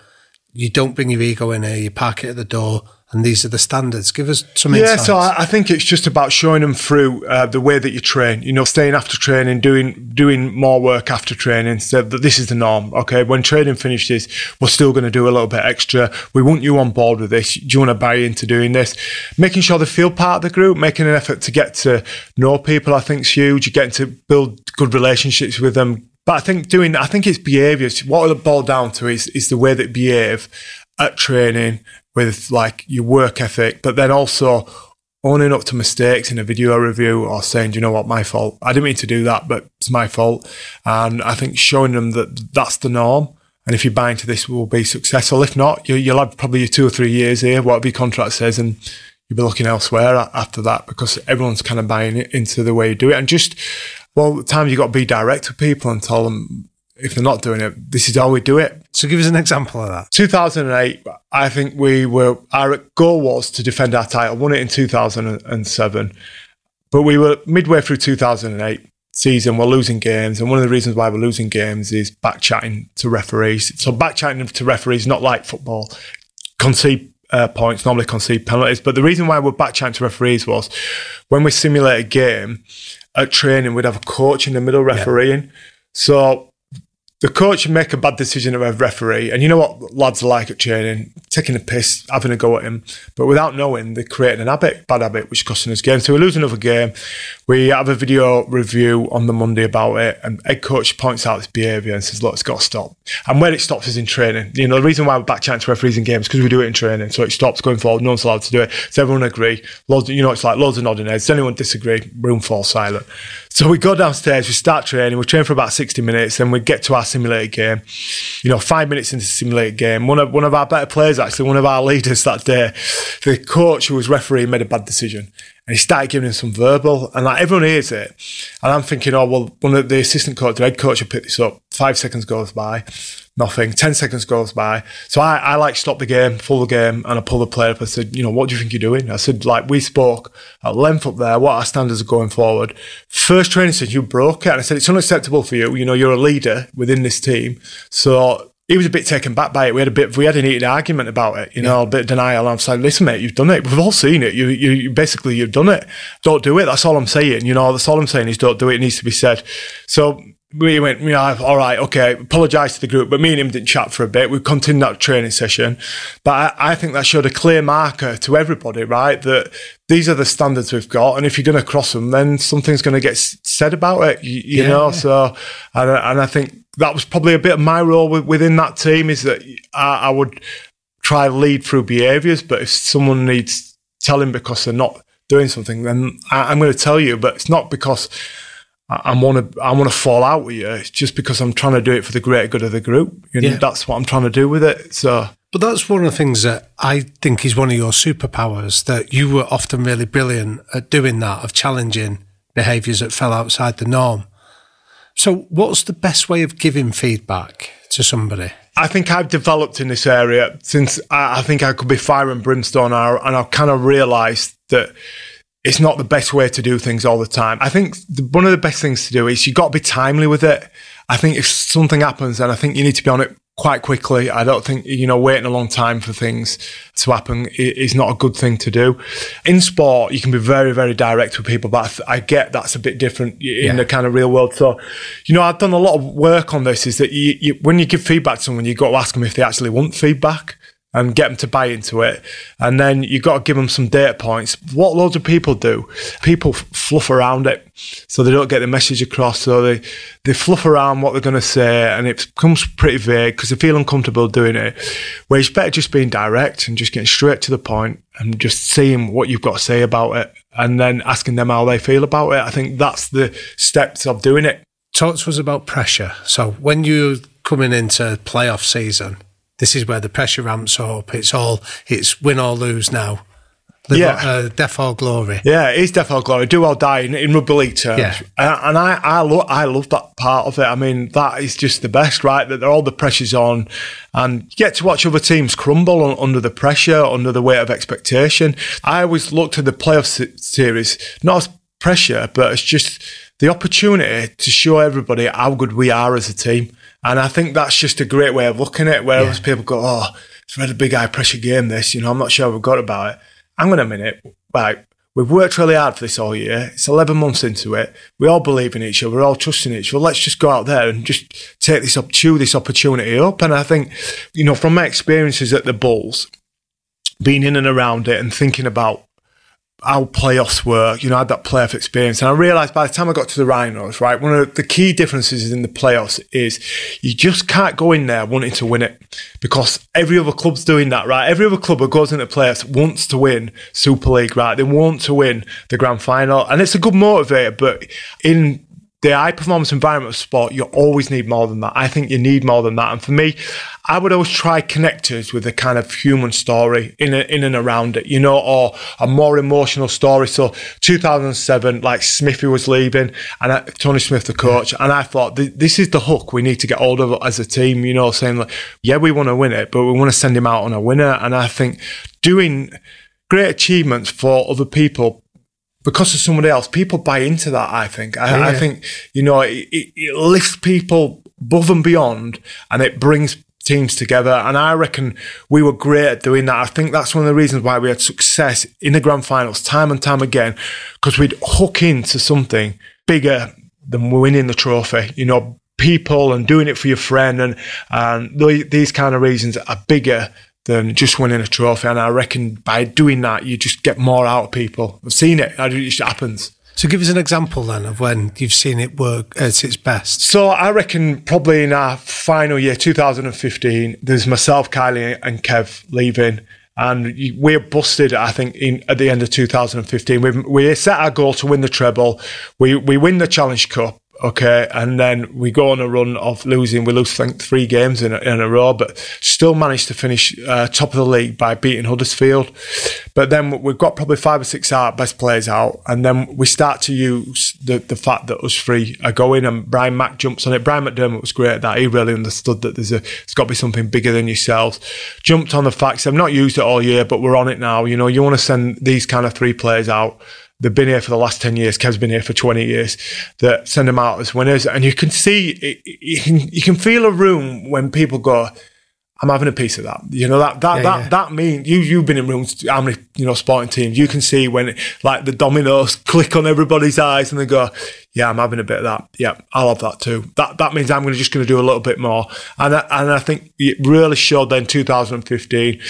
you don't bring your ego in here, you park it at the door, and these are the standards? Give us some Yeah, insights. so I, I think it's just about showing them through uh, the way that you train. You know, staying after training, doing doing more work after training. So that this is the norm. Okay, when training finishes, we're still going to do a little bit extra. We want you on board with this. Do you want to buy into doing this? Making sure they feel part of the group, making an effort to get to know people. I think is huge. You're getting to build good relationships with them. But I think doing, I think it's behaviours. What it boiled down to is is the way that behave at training with like your work ethic, but then also owning up to mistakes in a video review or saying, you know what, my fault. I didn't mean to do that, but it's my fault. And I think showing them that that's the norm. And if you buy into this, will be successful. If not, you, will have probably two or three years here, whatever your contract says, and you'll be looking elsewhere after that because everyone's kind of buying into the way you do it. And just, well, at times you've got to be direct with people and tell them if they're not doing it, this is how we do it. So give us an example of that. 2008, I think we were, our goal was to defend our title, won it in 2007, but we were midway through 2008 season, we're losing games. And one of the reasons why we're losing games is back chatting to referees. So back chatting to referees, not like football, concede uh, points, normally concede penalties. But the reason why we're back chatting to referees was when we simulate a game at training, we'd have a coach in the middle refereeing. Yeah. So the coach make a bad decision of a referee, and you know what lads are like at training, taking a piss, having a go at him, but without knowing, they created an habit, bad habit, which costing us games. So we lose another game. We have a video review on the Monday about it, and head coach points out this behaviour and says, "Look, it's got to stop." And where it stops is in training. You know, the reason why we're back chatting referees in games because we do it in training, so it stops going forward. No one's allowed to do it. So everyone agree. Loads, you know, it's like loads of nodding heads. Does anyone disagree? Room falls silent. So we go downstairs, we start training, we train for about 60 minutes, then we get to our simulated game. You know, five minutes into the simulated game, one of one of our better players, actually, one of our leaders that day, the coach who was refereeing made a bad decision. And he started giving him some verbal, and like everyone hears it. And I'm thinking, oh well, one of the assistant coach, the head coach, will pick this up. Five seconds goes by nothing. 10 seconds goes by. So I, I like stop the game, full the game, and I pull the player up. I said, you know, what do you think you're doing? I said, like, we spoke at length up there, what our standards are going forward. First training said, you broke it. And I said, it's unacceptable for you. You know, you're a leader within this team. So he was a bit taken back by it. We had a bit, we had an heated argument about it, you know, a bit of denial. I'm saying, listen, mate, you've done it. We've all seen it. You, you, you, basically, you've done it. Don't do it. That's all I'm saying. You know, that's all I'm saying is don't do it. It needs to be said. So we went, know, all right, okay, apologise to the group, but me and him didn't chat for a bit. We continued that training session. But I, I, think that showed a clear marker to everybody, right? That these are the standards we've got. And if you're going to cross them, then something's going to get said about it, you, you yeah. know? So, and, and I think that was probably a bit of my role within that team is that I, I would try to lead through behaviours. But if someone needs telling because they're not doing something, then I, I'm going to tell you, but it's not because I want to I want to fall out with you. Just because I'm trying to do it for the greater good of the group. You know, yeah. that's what I'm trying to do with it. So, but that's one of the things that I think is one of your superpowers. That you were often really brilliant at doing that, of challenging behaviours that fell outside the norm. So, what's the best way of giving feedback to somebody? I think I've developed in this area since I, I think I could be fire and brimstone, and I've kind of realised that it's not the best way to do things all the time. I think the, one of the best things to do is you've got to be timely with it. I think if something happens, then I think you need to be on it quite quickly. I don't think, you know, waiting a long time for things to happen is not a good thing to do. In sport, you can be very, very direct with people, but I get that's a bit different in yeah. the kind of real world. So, you know, I've done a lot of work on this is that you, you, when you give feedback to someone, you've got to ask them if they actually want feedback and get them to buy into it. And then you've got to give them some data points. What loads of people do, people fluff around it so they don't get the message across. So they, they fluff around what they're going to say and it becomes pretty vague because they feel uncomfortable doing it. Where it's better just being direct and just getting straight to the point and just seeing what you've got to say about it and then asking them how they feel about it. I think that's the steps of doing it. Talk to us about pressure. So when you're coming into playoff season, this is where the pressure ramps up. It's all it's win or lose now. Live yeah, or, uh, death or glory. Yeah, it is death or glory. Do or die in, in rugby league terms. Yeah. And, and I, I love, I love that part of it. I mean, that is just the best, right? That they're all the pressure's on, and you get to watch other teams crumble under the pressure, under the weight of expectation. I always looked at the playoff series not as pressure, but it's just the opportunity to show everybody how good we are as a team. And I think that's just a great way of looking at it, whereas yeah. people go, oh, it's a really big high pressure game, this, you know, I'm not sure we've got about it. Hang on a minute. Right. We've worked really hard for this all year. It's 11 months into it. We all believe in each other. We're all trusting each other. Let's just go out there and just take this up, chew this opportunity up. And I think, you know, from my experiences at the Bulls, being in and around it and thinking about how playoffs work. You know, I had that playoff experience, and I realised by the time I got to the Rhinos, right, one of the key differences in the playoffs is you just can't go in there wanting to win it because every other club's doing that, right? Every other club that goes into playoffs wants to win Super League, right? They want to win the grand final, and it's a good motivator. But in the high performance environment of sport, you always need more than that. I think you need more than that. And for me, I would always try connectors with a kind of human story in a, in and around it, you know, or a more emotional story. So 2007, like Smithy was leaving and I, Tony Smith, the coach, and I thought this is the hook we need to get hold of as a team, you know, saying like, yeah, we want to win it, but we want to send him out on a winner. And I think doing great achievements for other people because of somebody else, people buy into that. I think. I, yeah. I think you know it, it, lifts people above and beyond, and it brings teams together. And I reckon we were great at doing that. I think that's one of the reasons why we had success in the grand finals time and time again, because we'd hook into something bigger than winning the trophy. You know, people and doing it for your friend and and these kind of reasons are bigger than just winning a trophy. And I reckon by doing that, you just get more out of people. I've seen it. It just happens. So give us an example then of when you've seen it work at its best. So I reckon probably in our final year, 2015, there's myself, Kylie and Kev leaving. And we're busted, I think, in at the end of 2015. We we set our goal to win the treble. We we win the Challenge Cup Okay, and then we go on a run of losing. We lose, I think, three games in a, in a row, but still managed to finish uh, top of the league by beating Huddersfield. But then we've got probably five or six out best players out, and then we start to use the, the fact that us three are going, and Brian Mack jumps on it. Brian McDermott was great at that. He really understood that there's a it's got to be something bigger than yourselves. Jumped on the facts. I've not used it all year, but we're on it now. You know, you want to send these kind of three players out they've been here for the last 10 years. Kev's been here for 20 years that send them out as winners. And you can see, you can, you can feel a room when people go, I'm having a piece of that. You know, that, that, yeah, that, yeah. that means you, you've been in rooms, how many, you know, sporting teams, you can see when like the dominoes click on everybody's eyes and they go, yeah, I'm having a bit of that. Yeah, I'll have that too. That, that means I'm going to just going to do a little bit more. And, I, and I think it really showed then 2015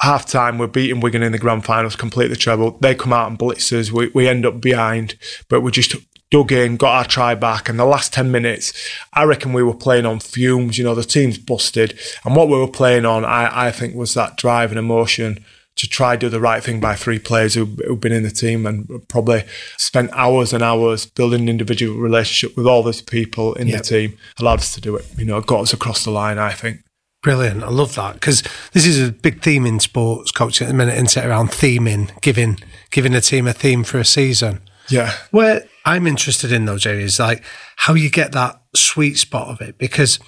half time, we're beating Wigan in the grand finals, complete the treble. They come out and blitz us. We, we end up behind, but we just dug in, got our try back. And the last 10 minutes, I reckon we were playing on fumes. You know, the team's busted. And what we were playing on, I, I think, was that drive and emotion to try do the right thing by three players who, who've been in the team and probably spent hours and hours building an individual relationship with all those people in yep. the team allowed us to do it. You know, got us across the line, I think. Brilliant. I love that because this is a big theme in sports culture at the minute, and set around theming, giving giving a team a theme for a season. Yeah. Where I'm interested in though, Jerry, is like how you get that sweet spot of it because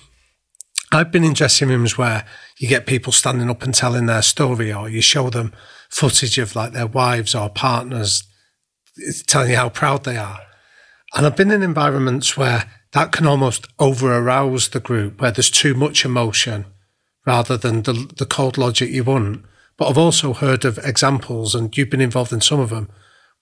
I've been in dressing rooms where you get people standing up and telling their story, or you show them footage of like their wives or partners telling you how proud they are. And I've been in environments where that can almost over arouse the group, where there's too much emotion rather than the, the cold logic you want. But I've also heard of examples, and you've been involved in some of them,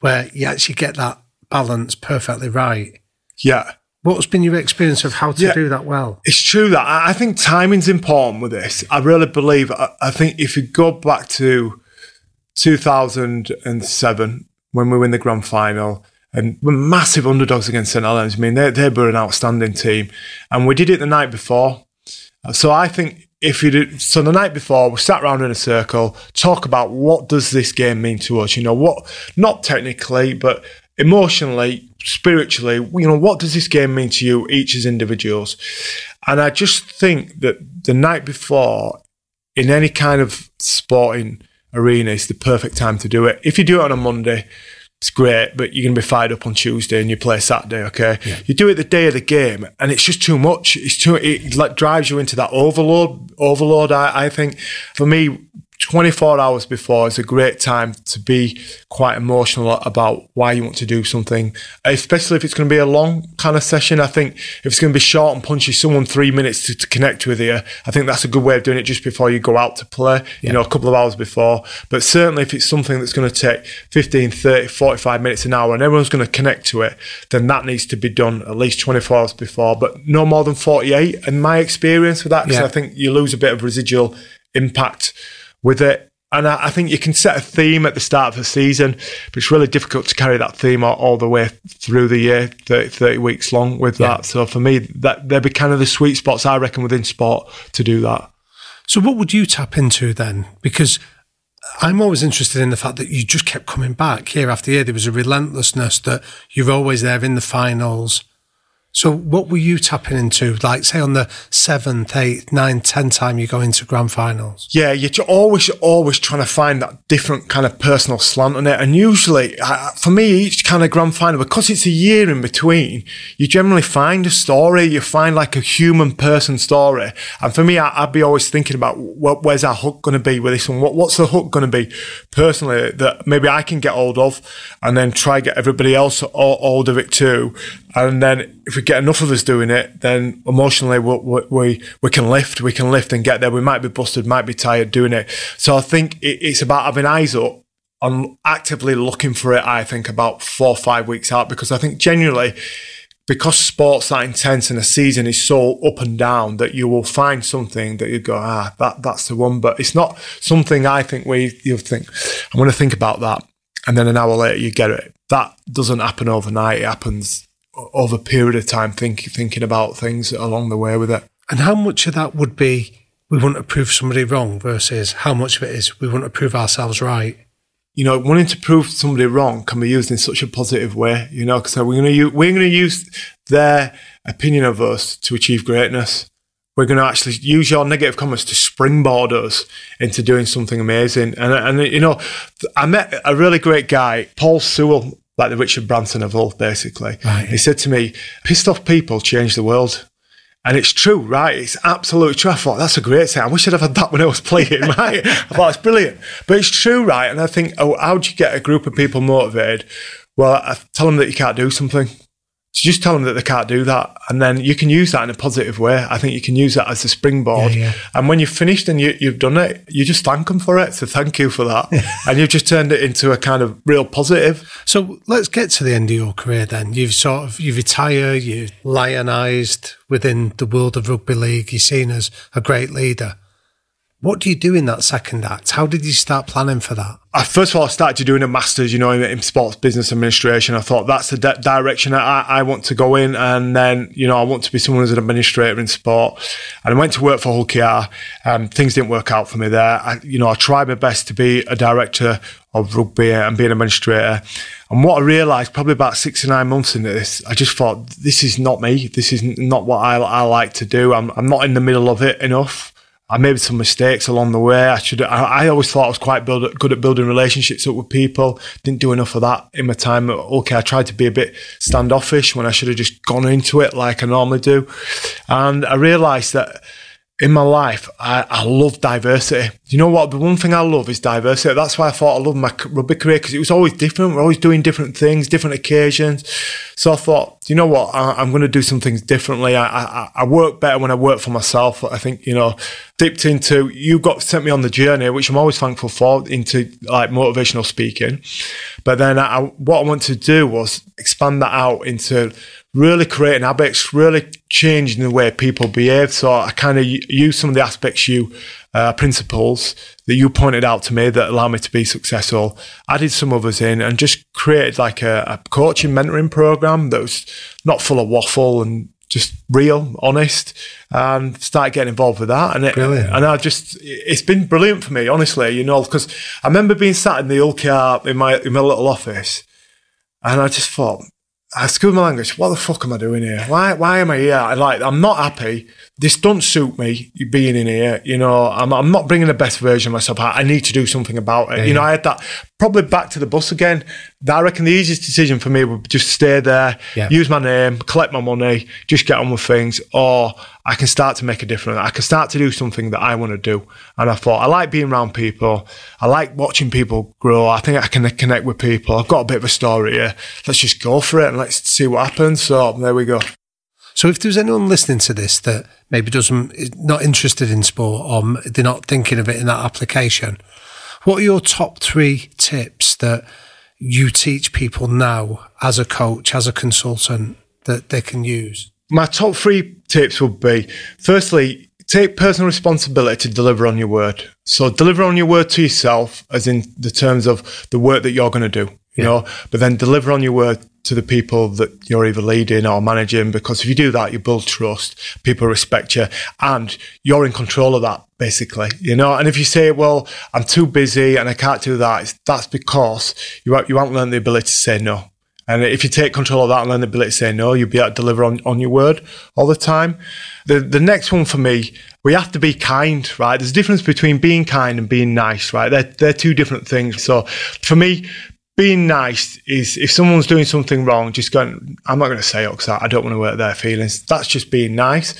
where you actually get that balance perfectly right. Yeah. What's been your experience of how to yeah, do that well? It's true that I think timing's important with this. I really believe. I, I think if you go back to 2007 when we win the grand final, and we're massive underdogs against St Helens. I mean, they they were an outstanding team, and we did it the night before. So I think if you did, so the night before we sat around in a circle, talk about what does this game mean to us? You know, what not technically, but emotionally, spiritually, you know, what does this game mean to you, each as individuals? And I just think that the night before, in any kind of sporting arena, is the perfect time to do it. If you do it on a Monday, it's great, but you're going to be fired up on Tuesday and you play Saturday, okay? Yeah. You do it the day of the game and it's just too much. It's too, it like drives you into that overload, overload, I, I think. For me, 24 hours before is a great time to be quite emotional about why you want to do something, especially if it's going to be a long kind of session. I think if it's going to be short and punchy, someone three minutes to, to connect with you, I think that's a good way of doing it just before you go out to play, yeah. you know, a couple of hours before. But certainly if it's something that's going to take 15, 30, 45 minutes an hour and everyone's going to connect to it, then that needs to be done at least 24 hours before, but no more than 48 in my experience with that, because yeah. I think you lose a bit of residual impact with it. And I, I, think you can set a theme at the start of the season, but it's really difficult to carry that theme all, all the way through the year, 30, 30 weeks long with yeah. that. So for me, that they'd be kind of the sweet spots I reckon within sport to do that. So what would you tap into then? Because I'm always interested in the fact that you just kept coming back year after year. There was a relentlessness that you're always there in the finals. So what were you tapping into? Like say on the seventh, eighth, ninth, tenth time you go into grand finals? Yeah, you're always, always trying to find that different kind of personal slant on it. And usually, for me, each kind of grand final, because it's a year in between, you generally find a story. You find like a human person story. And for me, I, would be always thinking about where's our hook going to be with this one? What, what's the hook going to be personally that maybe I can get hold of and then try get everybody else hold of it too. And then if we get enough of us doing it, then emotionally we, we, we can lift, we can lift and get there. We might be busted, might be tired doing it. So I think it's about having eyes up and actively looking for it. I think about four or five weeks out because I think genuinely, because sports that intense and a season is so up and down that you will find something that you go, ah, that that's the one. But it's not something I think where you think, I'm going to think about that. And then an hour later you get it. That doesn't happen overnight. It happens over a period of time think, thinking about things along the way with it. And how much of that would be we want to prove somebody wrong versus how much of it is we want to prove ourselves right? You know, wanting to prove somebody wrong can be used in such a positive way. You know, because we're going to use, we're going to use their opinion of us to achieve greatness. We're going to actually use your negative comments to springboard us into doing something amazing. And and you know, I met a really great guy, Paul Sewell, like the Richard Branson of old, basically. Right. He said to me, pissed off people change the world. And it's true, right? It's absolutely true. I thought, that's a great thing. I wish I'd have had that when I was playing, right? I thought, it's brilliant. But it's true, right? And I think, oh, how do you get a group of people motivated? Well, I tell them that you can't do something. So just tell them that they can't do that. And then you can use that in a positive way. I think you can use that as a springboard. Yeah, yeah. And when you've finished and you, have done it, you just thank them for it. So thank you for that. and you've just turned it into a kind of real positive. So let's get to the end of your career then. You've sort of, you retire, you're lionised within the world of rugby league. You're seen as a great leader. What do you do in that second act? How did you start planning for that? I, first of all, I started doing a master's, you know, in, in sports business administration. I thought that's the di- direction I, I, want to go in. And then, you know, I want to be someone who's an administrator in sport. And I went to work for Hull KR. Things didn't work out for me there. I, you know, I tried my best to be a director of rugby and be an administrator. And what I realised probably about six to nine months into this, I just thought, this is not me. This is not what I, I like to do. I'm, I'm not in the middle of it enough. I made some mistakes along the way. I should. I, I always thought I was quite build, good at building relationships up with people. Didn't do enough of that in my time. Okay, I tried to be a bit standoffish when I should have just gone into it like I normally do. And I realised that in my life, I, I love diversity. You know what? The one thing I love is diversity. That's why I thought I loved my rugby career because it was always different. We're always doing different things, different occasions. So I thought, you know what? I, am going to do some things differently. I, I, I, work better when I work for myself. I think, you know, dipped into, you got sent me on the journey, which I'm always thankful for, into like motivational speaking. But then I, what I wanted to do was expand that out into really creating habits, really changing the way people behave. So I kind of use some of the aspects you, uh, principles that you pointed out to me that allow me to be successful, added some others in and just created like a, a coaching mentoring program that was not full of waffle and just real, honest, and start getting involved with that. And it, and I just, it's been brilliant for me, honestly, you know, because I remember being sat in the Hull KR in my, in my little office and I just thought, I school my language. What the fuck am I doing here? Why why am I here? I like I'm not happy. This don't suit me being in here. You know, I'm I'm not bringing the best version of myself. I, I need to do something about it. Yeah, you know, I had that probably back to the bus again. I reckon the easiest decision for me would just stay there, yeah. use my name, collect my money, just get on with things, or I can start to make a difference. I can start to do something that I want to do. And I thought I like being around people. I like watching people grow. I think I can connect with people. I've got a bit of a story here. Let's just go for it and let's see what happens. So there we go. So if there's anyone listening to this that maybe doesn't is not interested in sport or they're not thinking of it in that application, what are your top three tips that you teach people now as a coach, as a consultant that they can use? My top three tips would be firstly, take personal responsibility to deliver on your word. So deliver on your word to yourself, as in the terms of the work that you're going to do, you know, but then deliver on your word to the people that you're either leading or managing. Because if you do that, you build trust, people respect you, and you're in control of that, basically, you know. And if you say, well, I'm too busy and I can't do that, that's because you, you haven't learned the ability to say no. And if you take control of that and learn the ability to say no, you'll be able to deliver on, on your word all the time. The the next one for me, we have to be kind, right? There's a difference between being kind and being nice, right? They're, they're two different things. So for me, being nice is if someone's doing something wrong, just going, I'm not going to say it because I don't want to hurt their feelings. That's just being nice.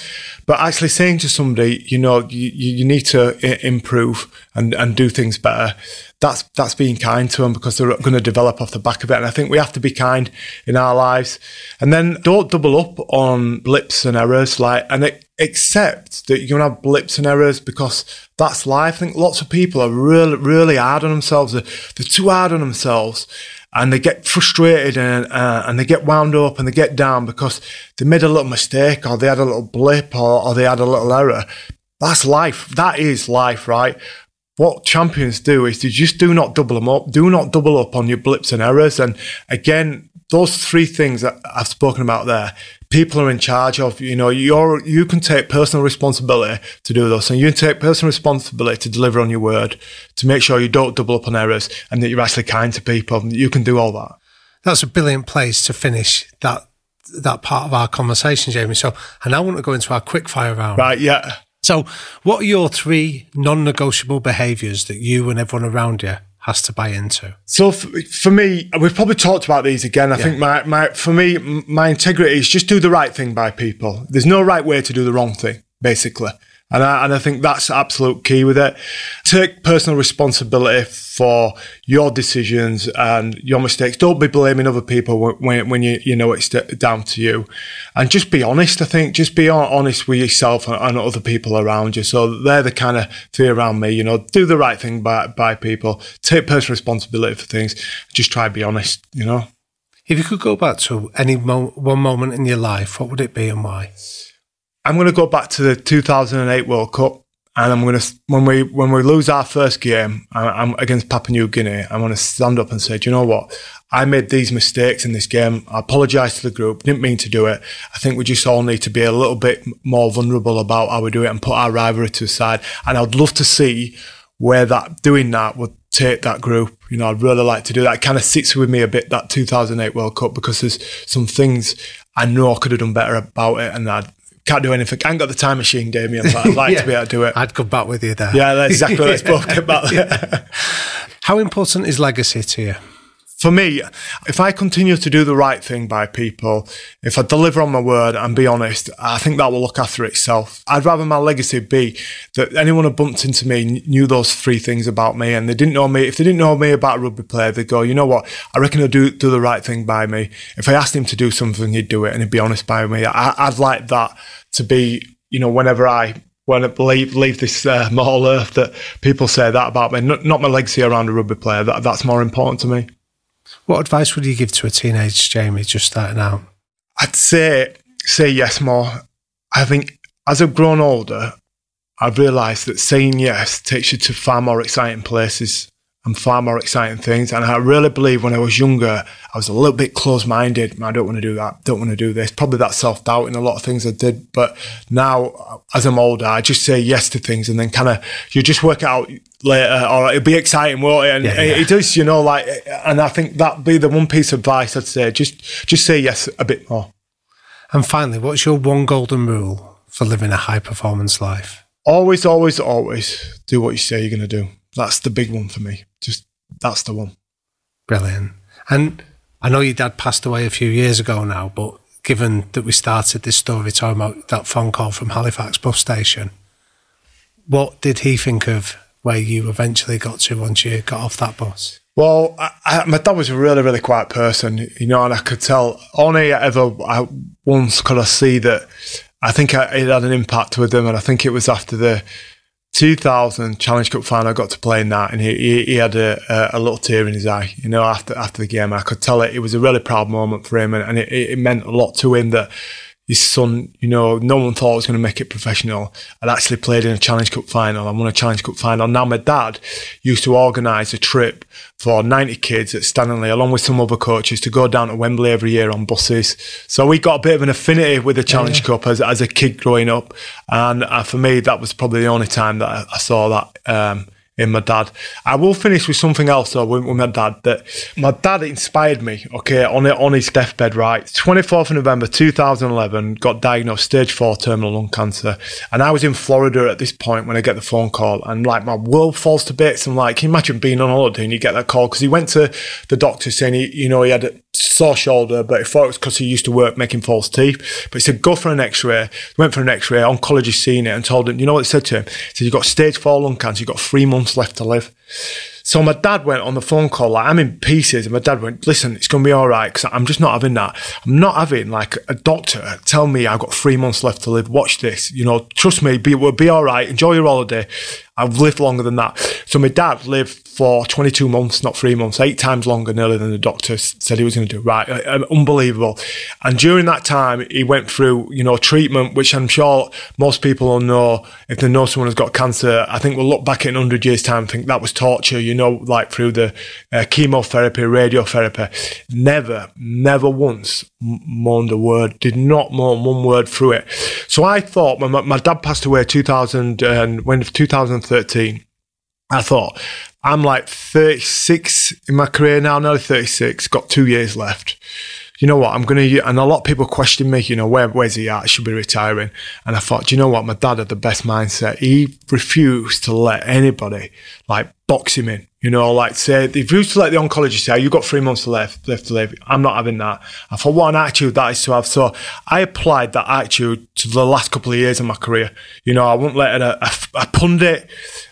But actually saying to somebody, you know, you, you need to improve and, and do things better. That's that's being kind to them because they're going to develop off the back of it. And I think we have to be kind in our lives. And then don't double up on blips and errors. Like and it, accept that you're going to have blips and errors because that's life. I think lots of people are really really hard on themselves. They're, they're too hard on themselves and they get frustrated and uh, and they get wound up and they get down because they made a little mistake or they had a little blip or, or they had a little error. That's life. That is life, right? What champions do is to just do not double them up. Do not double up on your blips and errors. And again, those three things that I've spoken about there, people are in charge of. You know, you're you can take personal responsibility to do those, and you can take personal responsibility to deliver on your word, to make sure you don't double up on errors, and that you're actually kind to people. You can do all that. That's a brilliant place to finish that that part of our conversation, Jamie. So, and I want to go into our quick fire round. Right? Yeah. So, what are your three non-negotiable behaviours that you and everyone around you has to buy into? So for, for me, we've probably talked about these again. I think my, my for me, my integrity is just do the right thing by people. There's no right way to do the wrong thing, basically. And I, and I think that's absolute key with it. Take personal responsibility for your decisions and your mistakes. Don't be blaming other people when, when you, you know it's down to you. And just be honest, I think. Just be honest with yourself and, and other people around you. So they're the kind of thing around me, you know, do the right thing by, by people. Take personal responsibility for things. Just try to be honest, you know. If you could go back to any mo- one moment in your life, what would it be and why? I'm going to go back to the 2008 World Cup, and I'm going to when we when we lose our first game, I'm against Papua New Guinea. I'm going to stand up and say, do you know what? I made these mistakes in this game. I apologise to the group. Didn't mean to do it. I think we just all need to be a little bit more vulnerable about how we do it and put our rivalry to the side. And I'd love to see where that doing that would take that group. You know, I'd really like to do that. It kind of sits with me a bit that 2008 World Cup because there's some things I know I could have done better about it, and I'd can't do anything. I ain't got the time machine, Damian, but I'd like Yeah. to be able to do it. I'd come back with you there. yeah, that's exactly. Let's both get back there. How important is legacy to you? For me, if I continue to do the right thing by people, if I deliver on my word and be honest, I think that will look after itself. I'd rather my legacy be that anyone who bumped into me knew those three things about me and they didn't know me. If they didn't know me about a rugby player, they'd go, you know what? I reckon he'll do, do the right thing by me. If I asked him to do something, he'd do it and he'd be honest by me. I, I'd like that to be, you know, whenever I when I leave, leave this uh, earth, that people say that about me, not, not my legacy around a rugby player. That, that's more important to me. What advice would you give to a teenage Jamie just starting out? I'd say say yes more. I think as I've grown older, I've realised that saying yes takes you to far more exciting places and far more exciting things. And I really believe when I was younger, I was a little bit close minded. I don't want to do that. Don't want to do this. Probably that self doubt in a lot of things I did. But now, as I'm older, I just say yes to things and then kind of you just work it out later, or it'll be exciting, won't it? And Yeah, it, yeah. it does, you know, like, and I think that'd be the one piece of advice I'd say. Just, just say yes a bit more. And finally, what's your one golden rule for living a high performance life? Always, always, always do what you say you're going to do. That's the big one for me. Just that's the one. Brilliant. And I know your dad passed away a few years ago now, but given that we started this story talking about that phone call from Halifax bus station, what did he think of where you eventually got to once you got off that bus? Well, I, I, my dad was a really, really quiet person, you know, and I could tell only ever I, once could I see that I think I, it had an impact with him, and I think it was after the 2000 Challenge Cup final I got to play in that, and he, he, he had a, a, a little tear in his eye, you know, after after the game. I could tell it, it was a really proud moment for him, and, and it, it meant a lot to him that his son, you know, no one thought I was going to make it professional. I'd actually played in a Challenge Cup final. I won a Challenge Cup final. Now my dad used to organise a trip for 90 kids at Stanley, along with some other coaches, to go down to Wembley every year on buses. So we got a bit of an affinity with the Challenge yeah. Cup as, as a kid growing up. And uh, for me, that was probably the only time that I, I saw that. Um, in my dad. I will finish with something else though with, with my dad that my dad inspired me. Okay, on it on his deathbed. Right, twenty fourth of November two thousand eleven, got diagnosed stage four terminal lung cancer, and I was in Florida at this point when I get the phone call, and like my world falls to bits. I'm like, can you imagine being on holiday and you get that call because he went to the doctor saying he, you know, he had a sore shoulder, but he thought it was because he used to work making false teeth. But he said, go for an X-ray. Went for an X-ray. Oncologist seen it and told him, you know what it said to him? He said, you've got stage four lung cancer. You've got three months left to live. So my dad went on the phone call, like I'm in pieces, and my dad went, "Listen, it's gonna be all right, because I'm just not having that. I'm not having like a doctor tell me I've got three months left to live. Watch this, you know, trust me, be, we'll be all right. Enjoy your holiday. I've lived longer than that. So my dad lived for 22 months, not three months, eight times longer nearly than the doctor said he was going to do. Right, uh, um, unbelievable. And during that time, he went through, you know, treatment, which I'm sure most people will know if they know someone has got cancer. I think we'll look back in 100 years' time and think that was torture, you know, like through the uh, chemotherapy, radiotherapy. Never, never once moaned a word, did not moan one word through it. So I thought my, my dad passed away 2000 and when 2013, I thought I'm like 36 in my career now, nearly 36, got two years left. You know what? I'm going to, and a lot of people question me, you know, where, where's he at? I should be retiring. And I thought, you know what? My dad had the best mindset. He refused to let anybody like box him in. You know, like say, if you to let the oncologist say, oh, you've got three months left, left to live, I'm not having that. I thought, what an attitude that is to have. So I applied that attitude to the last couple of years of my career. You know, I wouldn't let a, a, a pundit,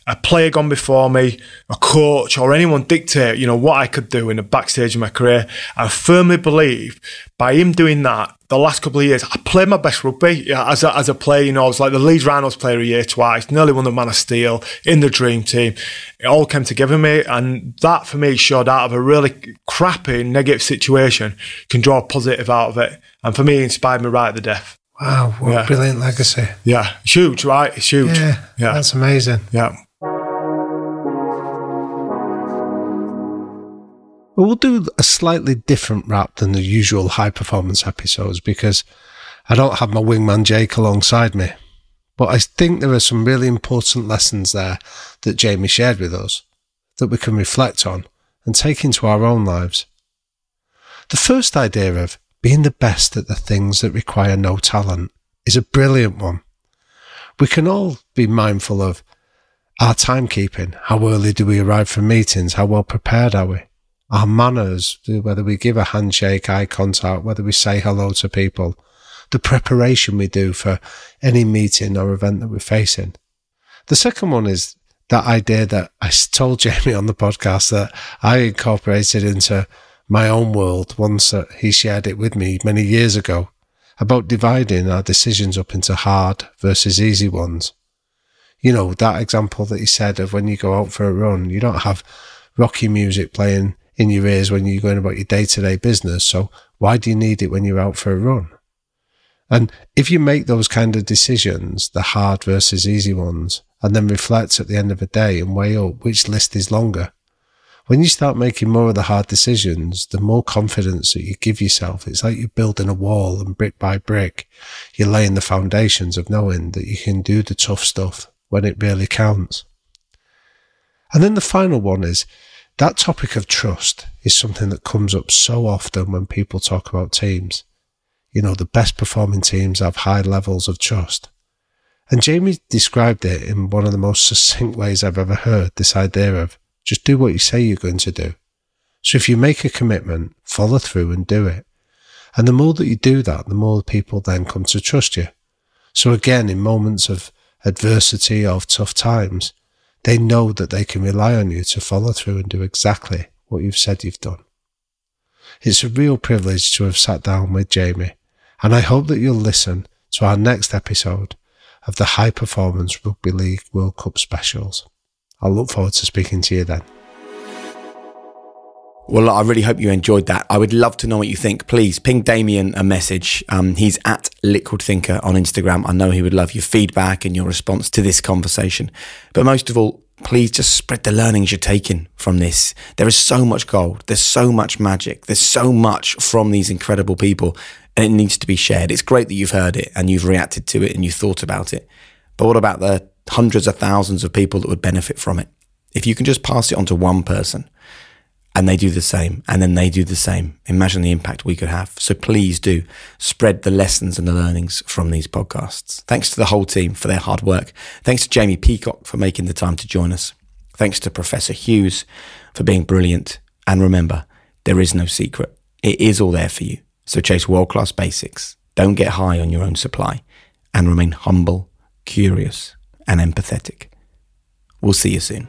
a player gone before me, a coach, or anyone dictate, you know, what I could do in the backstage of my career. I firmly believe by him doing that, the last couple of years, I played my best rugby yeah, as, a, as a player. You know, I was like the Leeds Rhinos player a year twice, nearly won the Man of Steel in the dream team. It all came together for me. And that for me showed out of a really crappy, negative situation, can draw a positive out of it. And for me, it inspired me right at the death. Wow, what yeah. a brilliant legacy. Yeah, huge, right? It's huge. Yeah, yeah. That's amazing. Yeah. Well, we'll do a slightly different wrap than the usual high performance episodes because I don't have my wingman Jake alongside me. But I think there are some really important lessons there that Jamie shared with us that we can reflect on and take into our own lives. The first idea of being the best at the things that require no talent is a brilliant one. We can all be mindful of our timekeeping. How early do we arrive for meetings? How well prepared are we? Our manners, whether we give a handshake, eye contact, whether we say hello to people, the preparation we do for any meeting or event that we're facing. The second one is that idea that I told Jamie on the podcast that I incorporated into my own world once that he shared it with me many years ago about dividing our decisions up into hard versus easy ones. You know, that example that he said of when you go out for a run, you don't have rocky music playing in your ears when you're going about your day to day business. So why do you need it when you're out for a run? And if you make those kind of decisions, the hard versus easy ones, and then reflect at the end of the day and weigh up which list is longer, when you start making more of the hard decisions, the more confidence that you give yourself, it's like you're building a wall and brick by brick, you're laying the foundations of knowing that you can do the tough stuff when it really counts. And then the final one is that topic of trust is something that comes up so often when people talk about teams. You know, the best performing teams have high levels of trust. And Jamie described it in one of the most succinct ways I've ever heard this idea of just do what you say you're going to do. So if you make a commitment, follow through and do it. And the more that you do that, the more people then come to trust you. So again, in moments of adversity, of tough times, they know that they can rely on you to follow through and do exactly what you've said you've done. It's a real privilege to have sat down with Jamie, and I hope that you'll listen to our next episode of the High Performance Rugby League World Cup specials. I look forward to speaking to you then. Well, I really hope you enjoyed that. I would love to know what you think. Please ping Damian a message. Um, he's at Liquid Thinker on Instagram. I know he would love your feedback and your response to this conversation. But most of all, please just spread the learnings you're taking from this. There is so much gold. There's so much magic. There's so much from these incredible people and it needs to be shared. It's great that you've heard it and you've reacted to it and you thought about it. But what about the hundreds of thousands of people that would benefit from it? If you can just pass it on to one person, and they do the same, and then they do the same. Imagine the impact we could have. So please do spread the lessons and the learnings from these podcasts. Thanks to the whole team for their hard work. Thanks to Jamie Peacock for making the time to join us. Thanks to Professor Hughes for being brilliant. And remember, there is no secret. It is all there for you. So chase world class basics. Don't get high on your own supply and remain humble, curious, and empathetic. We'll see you soon.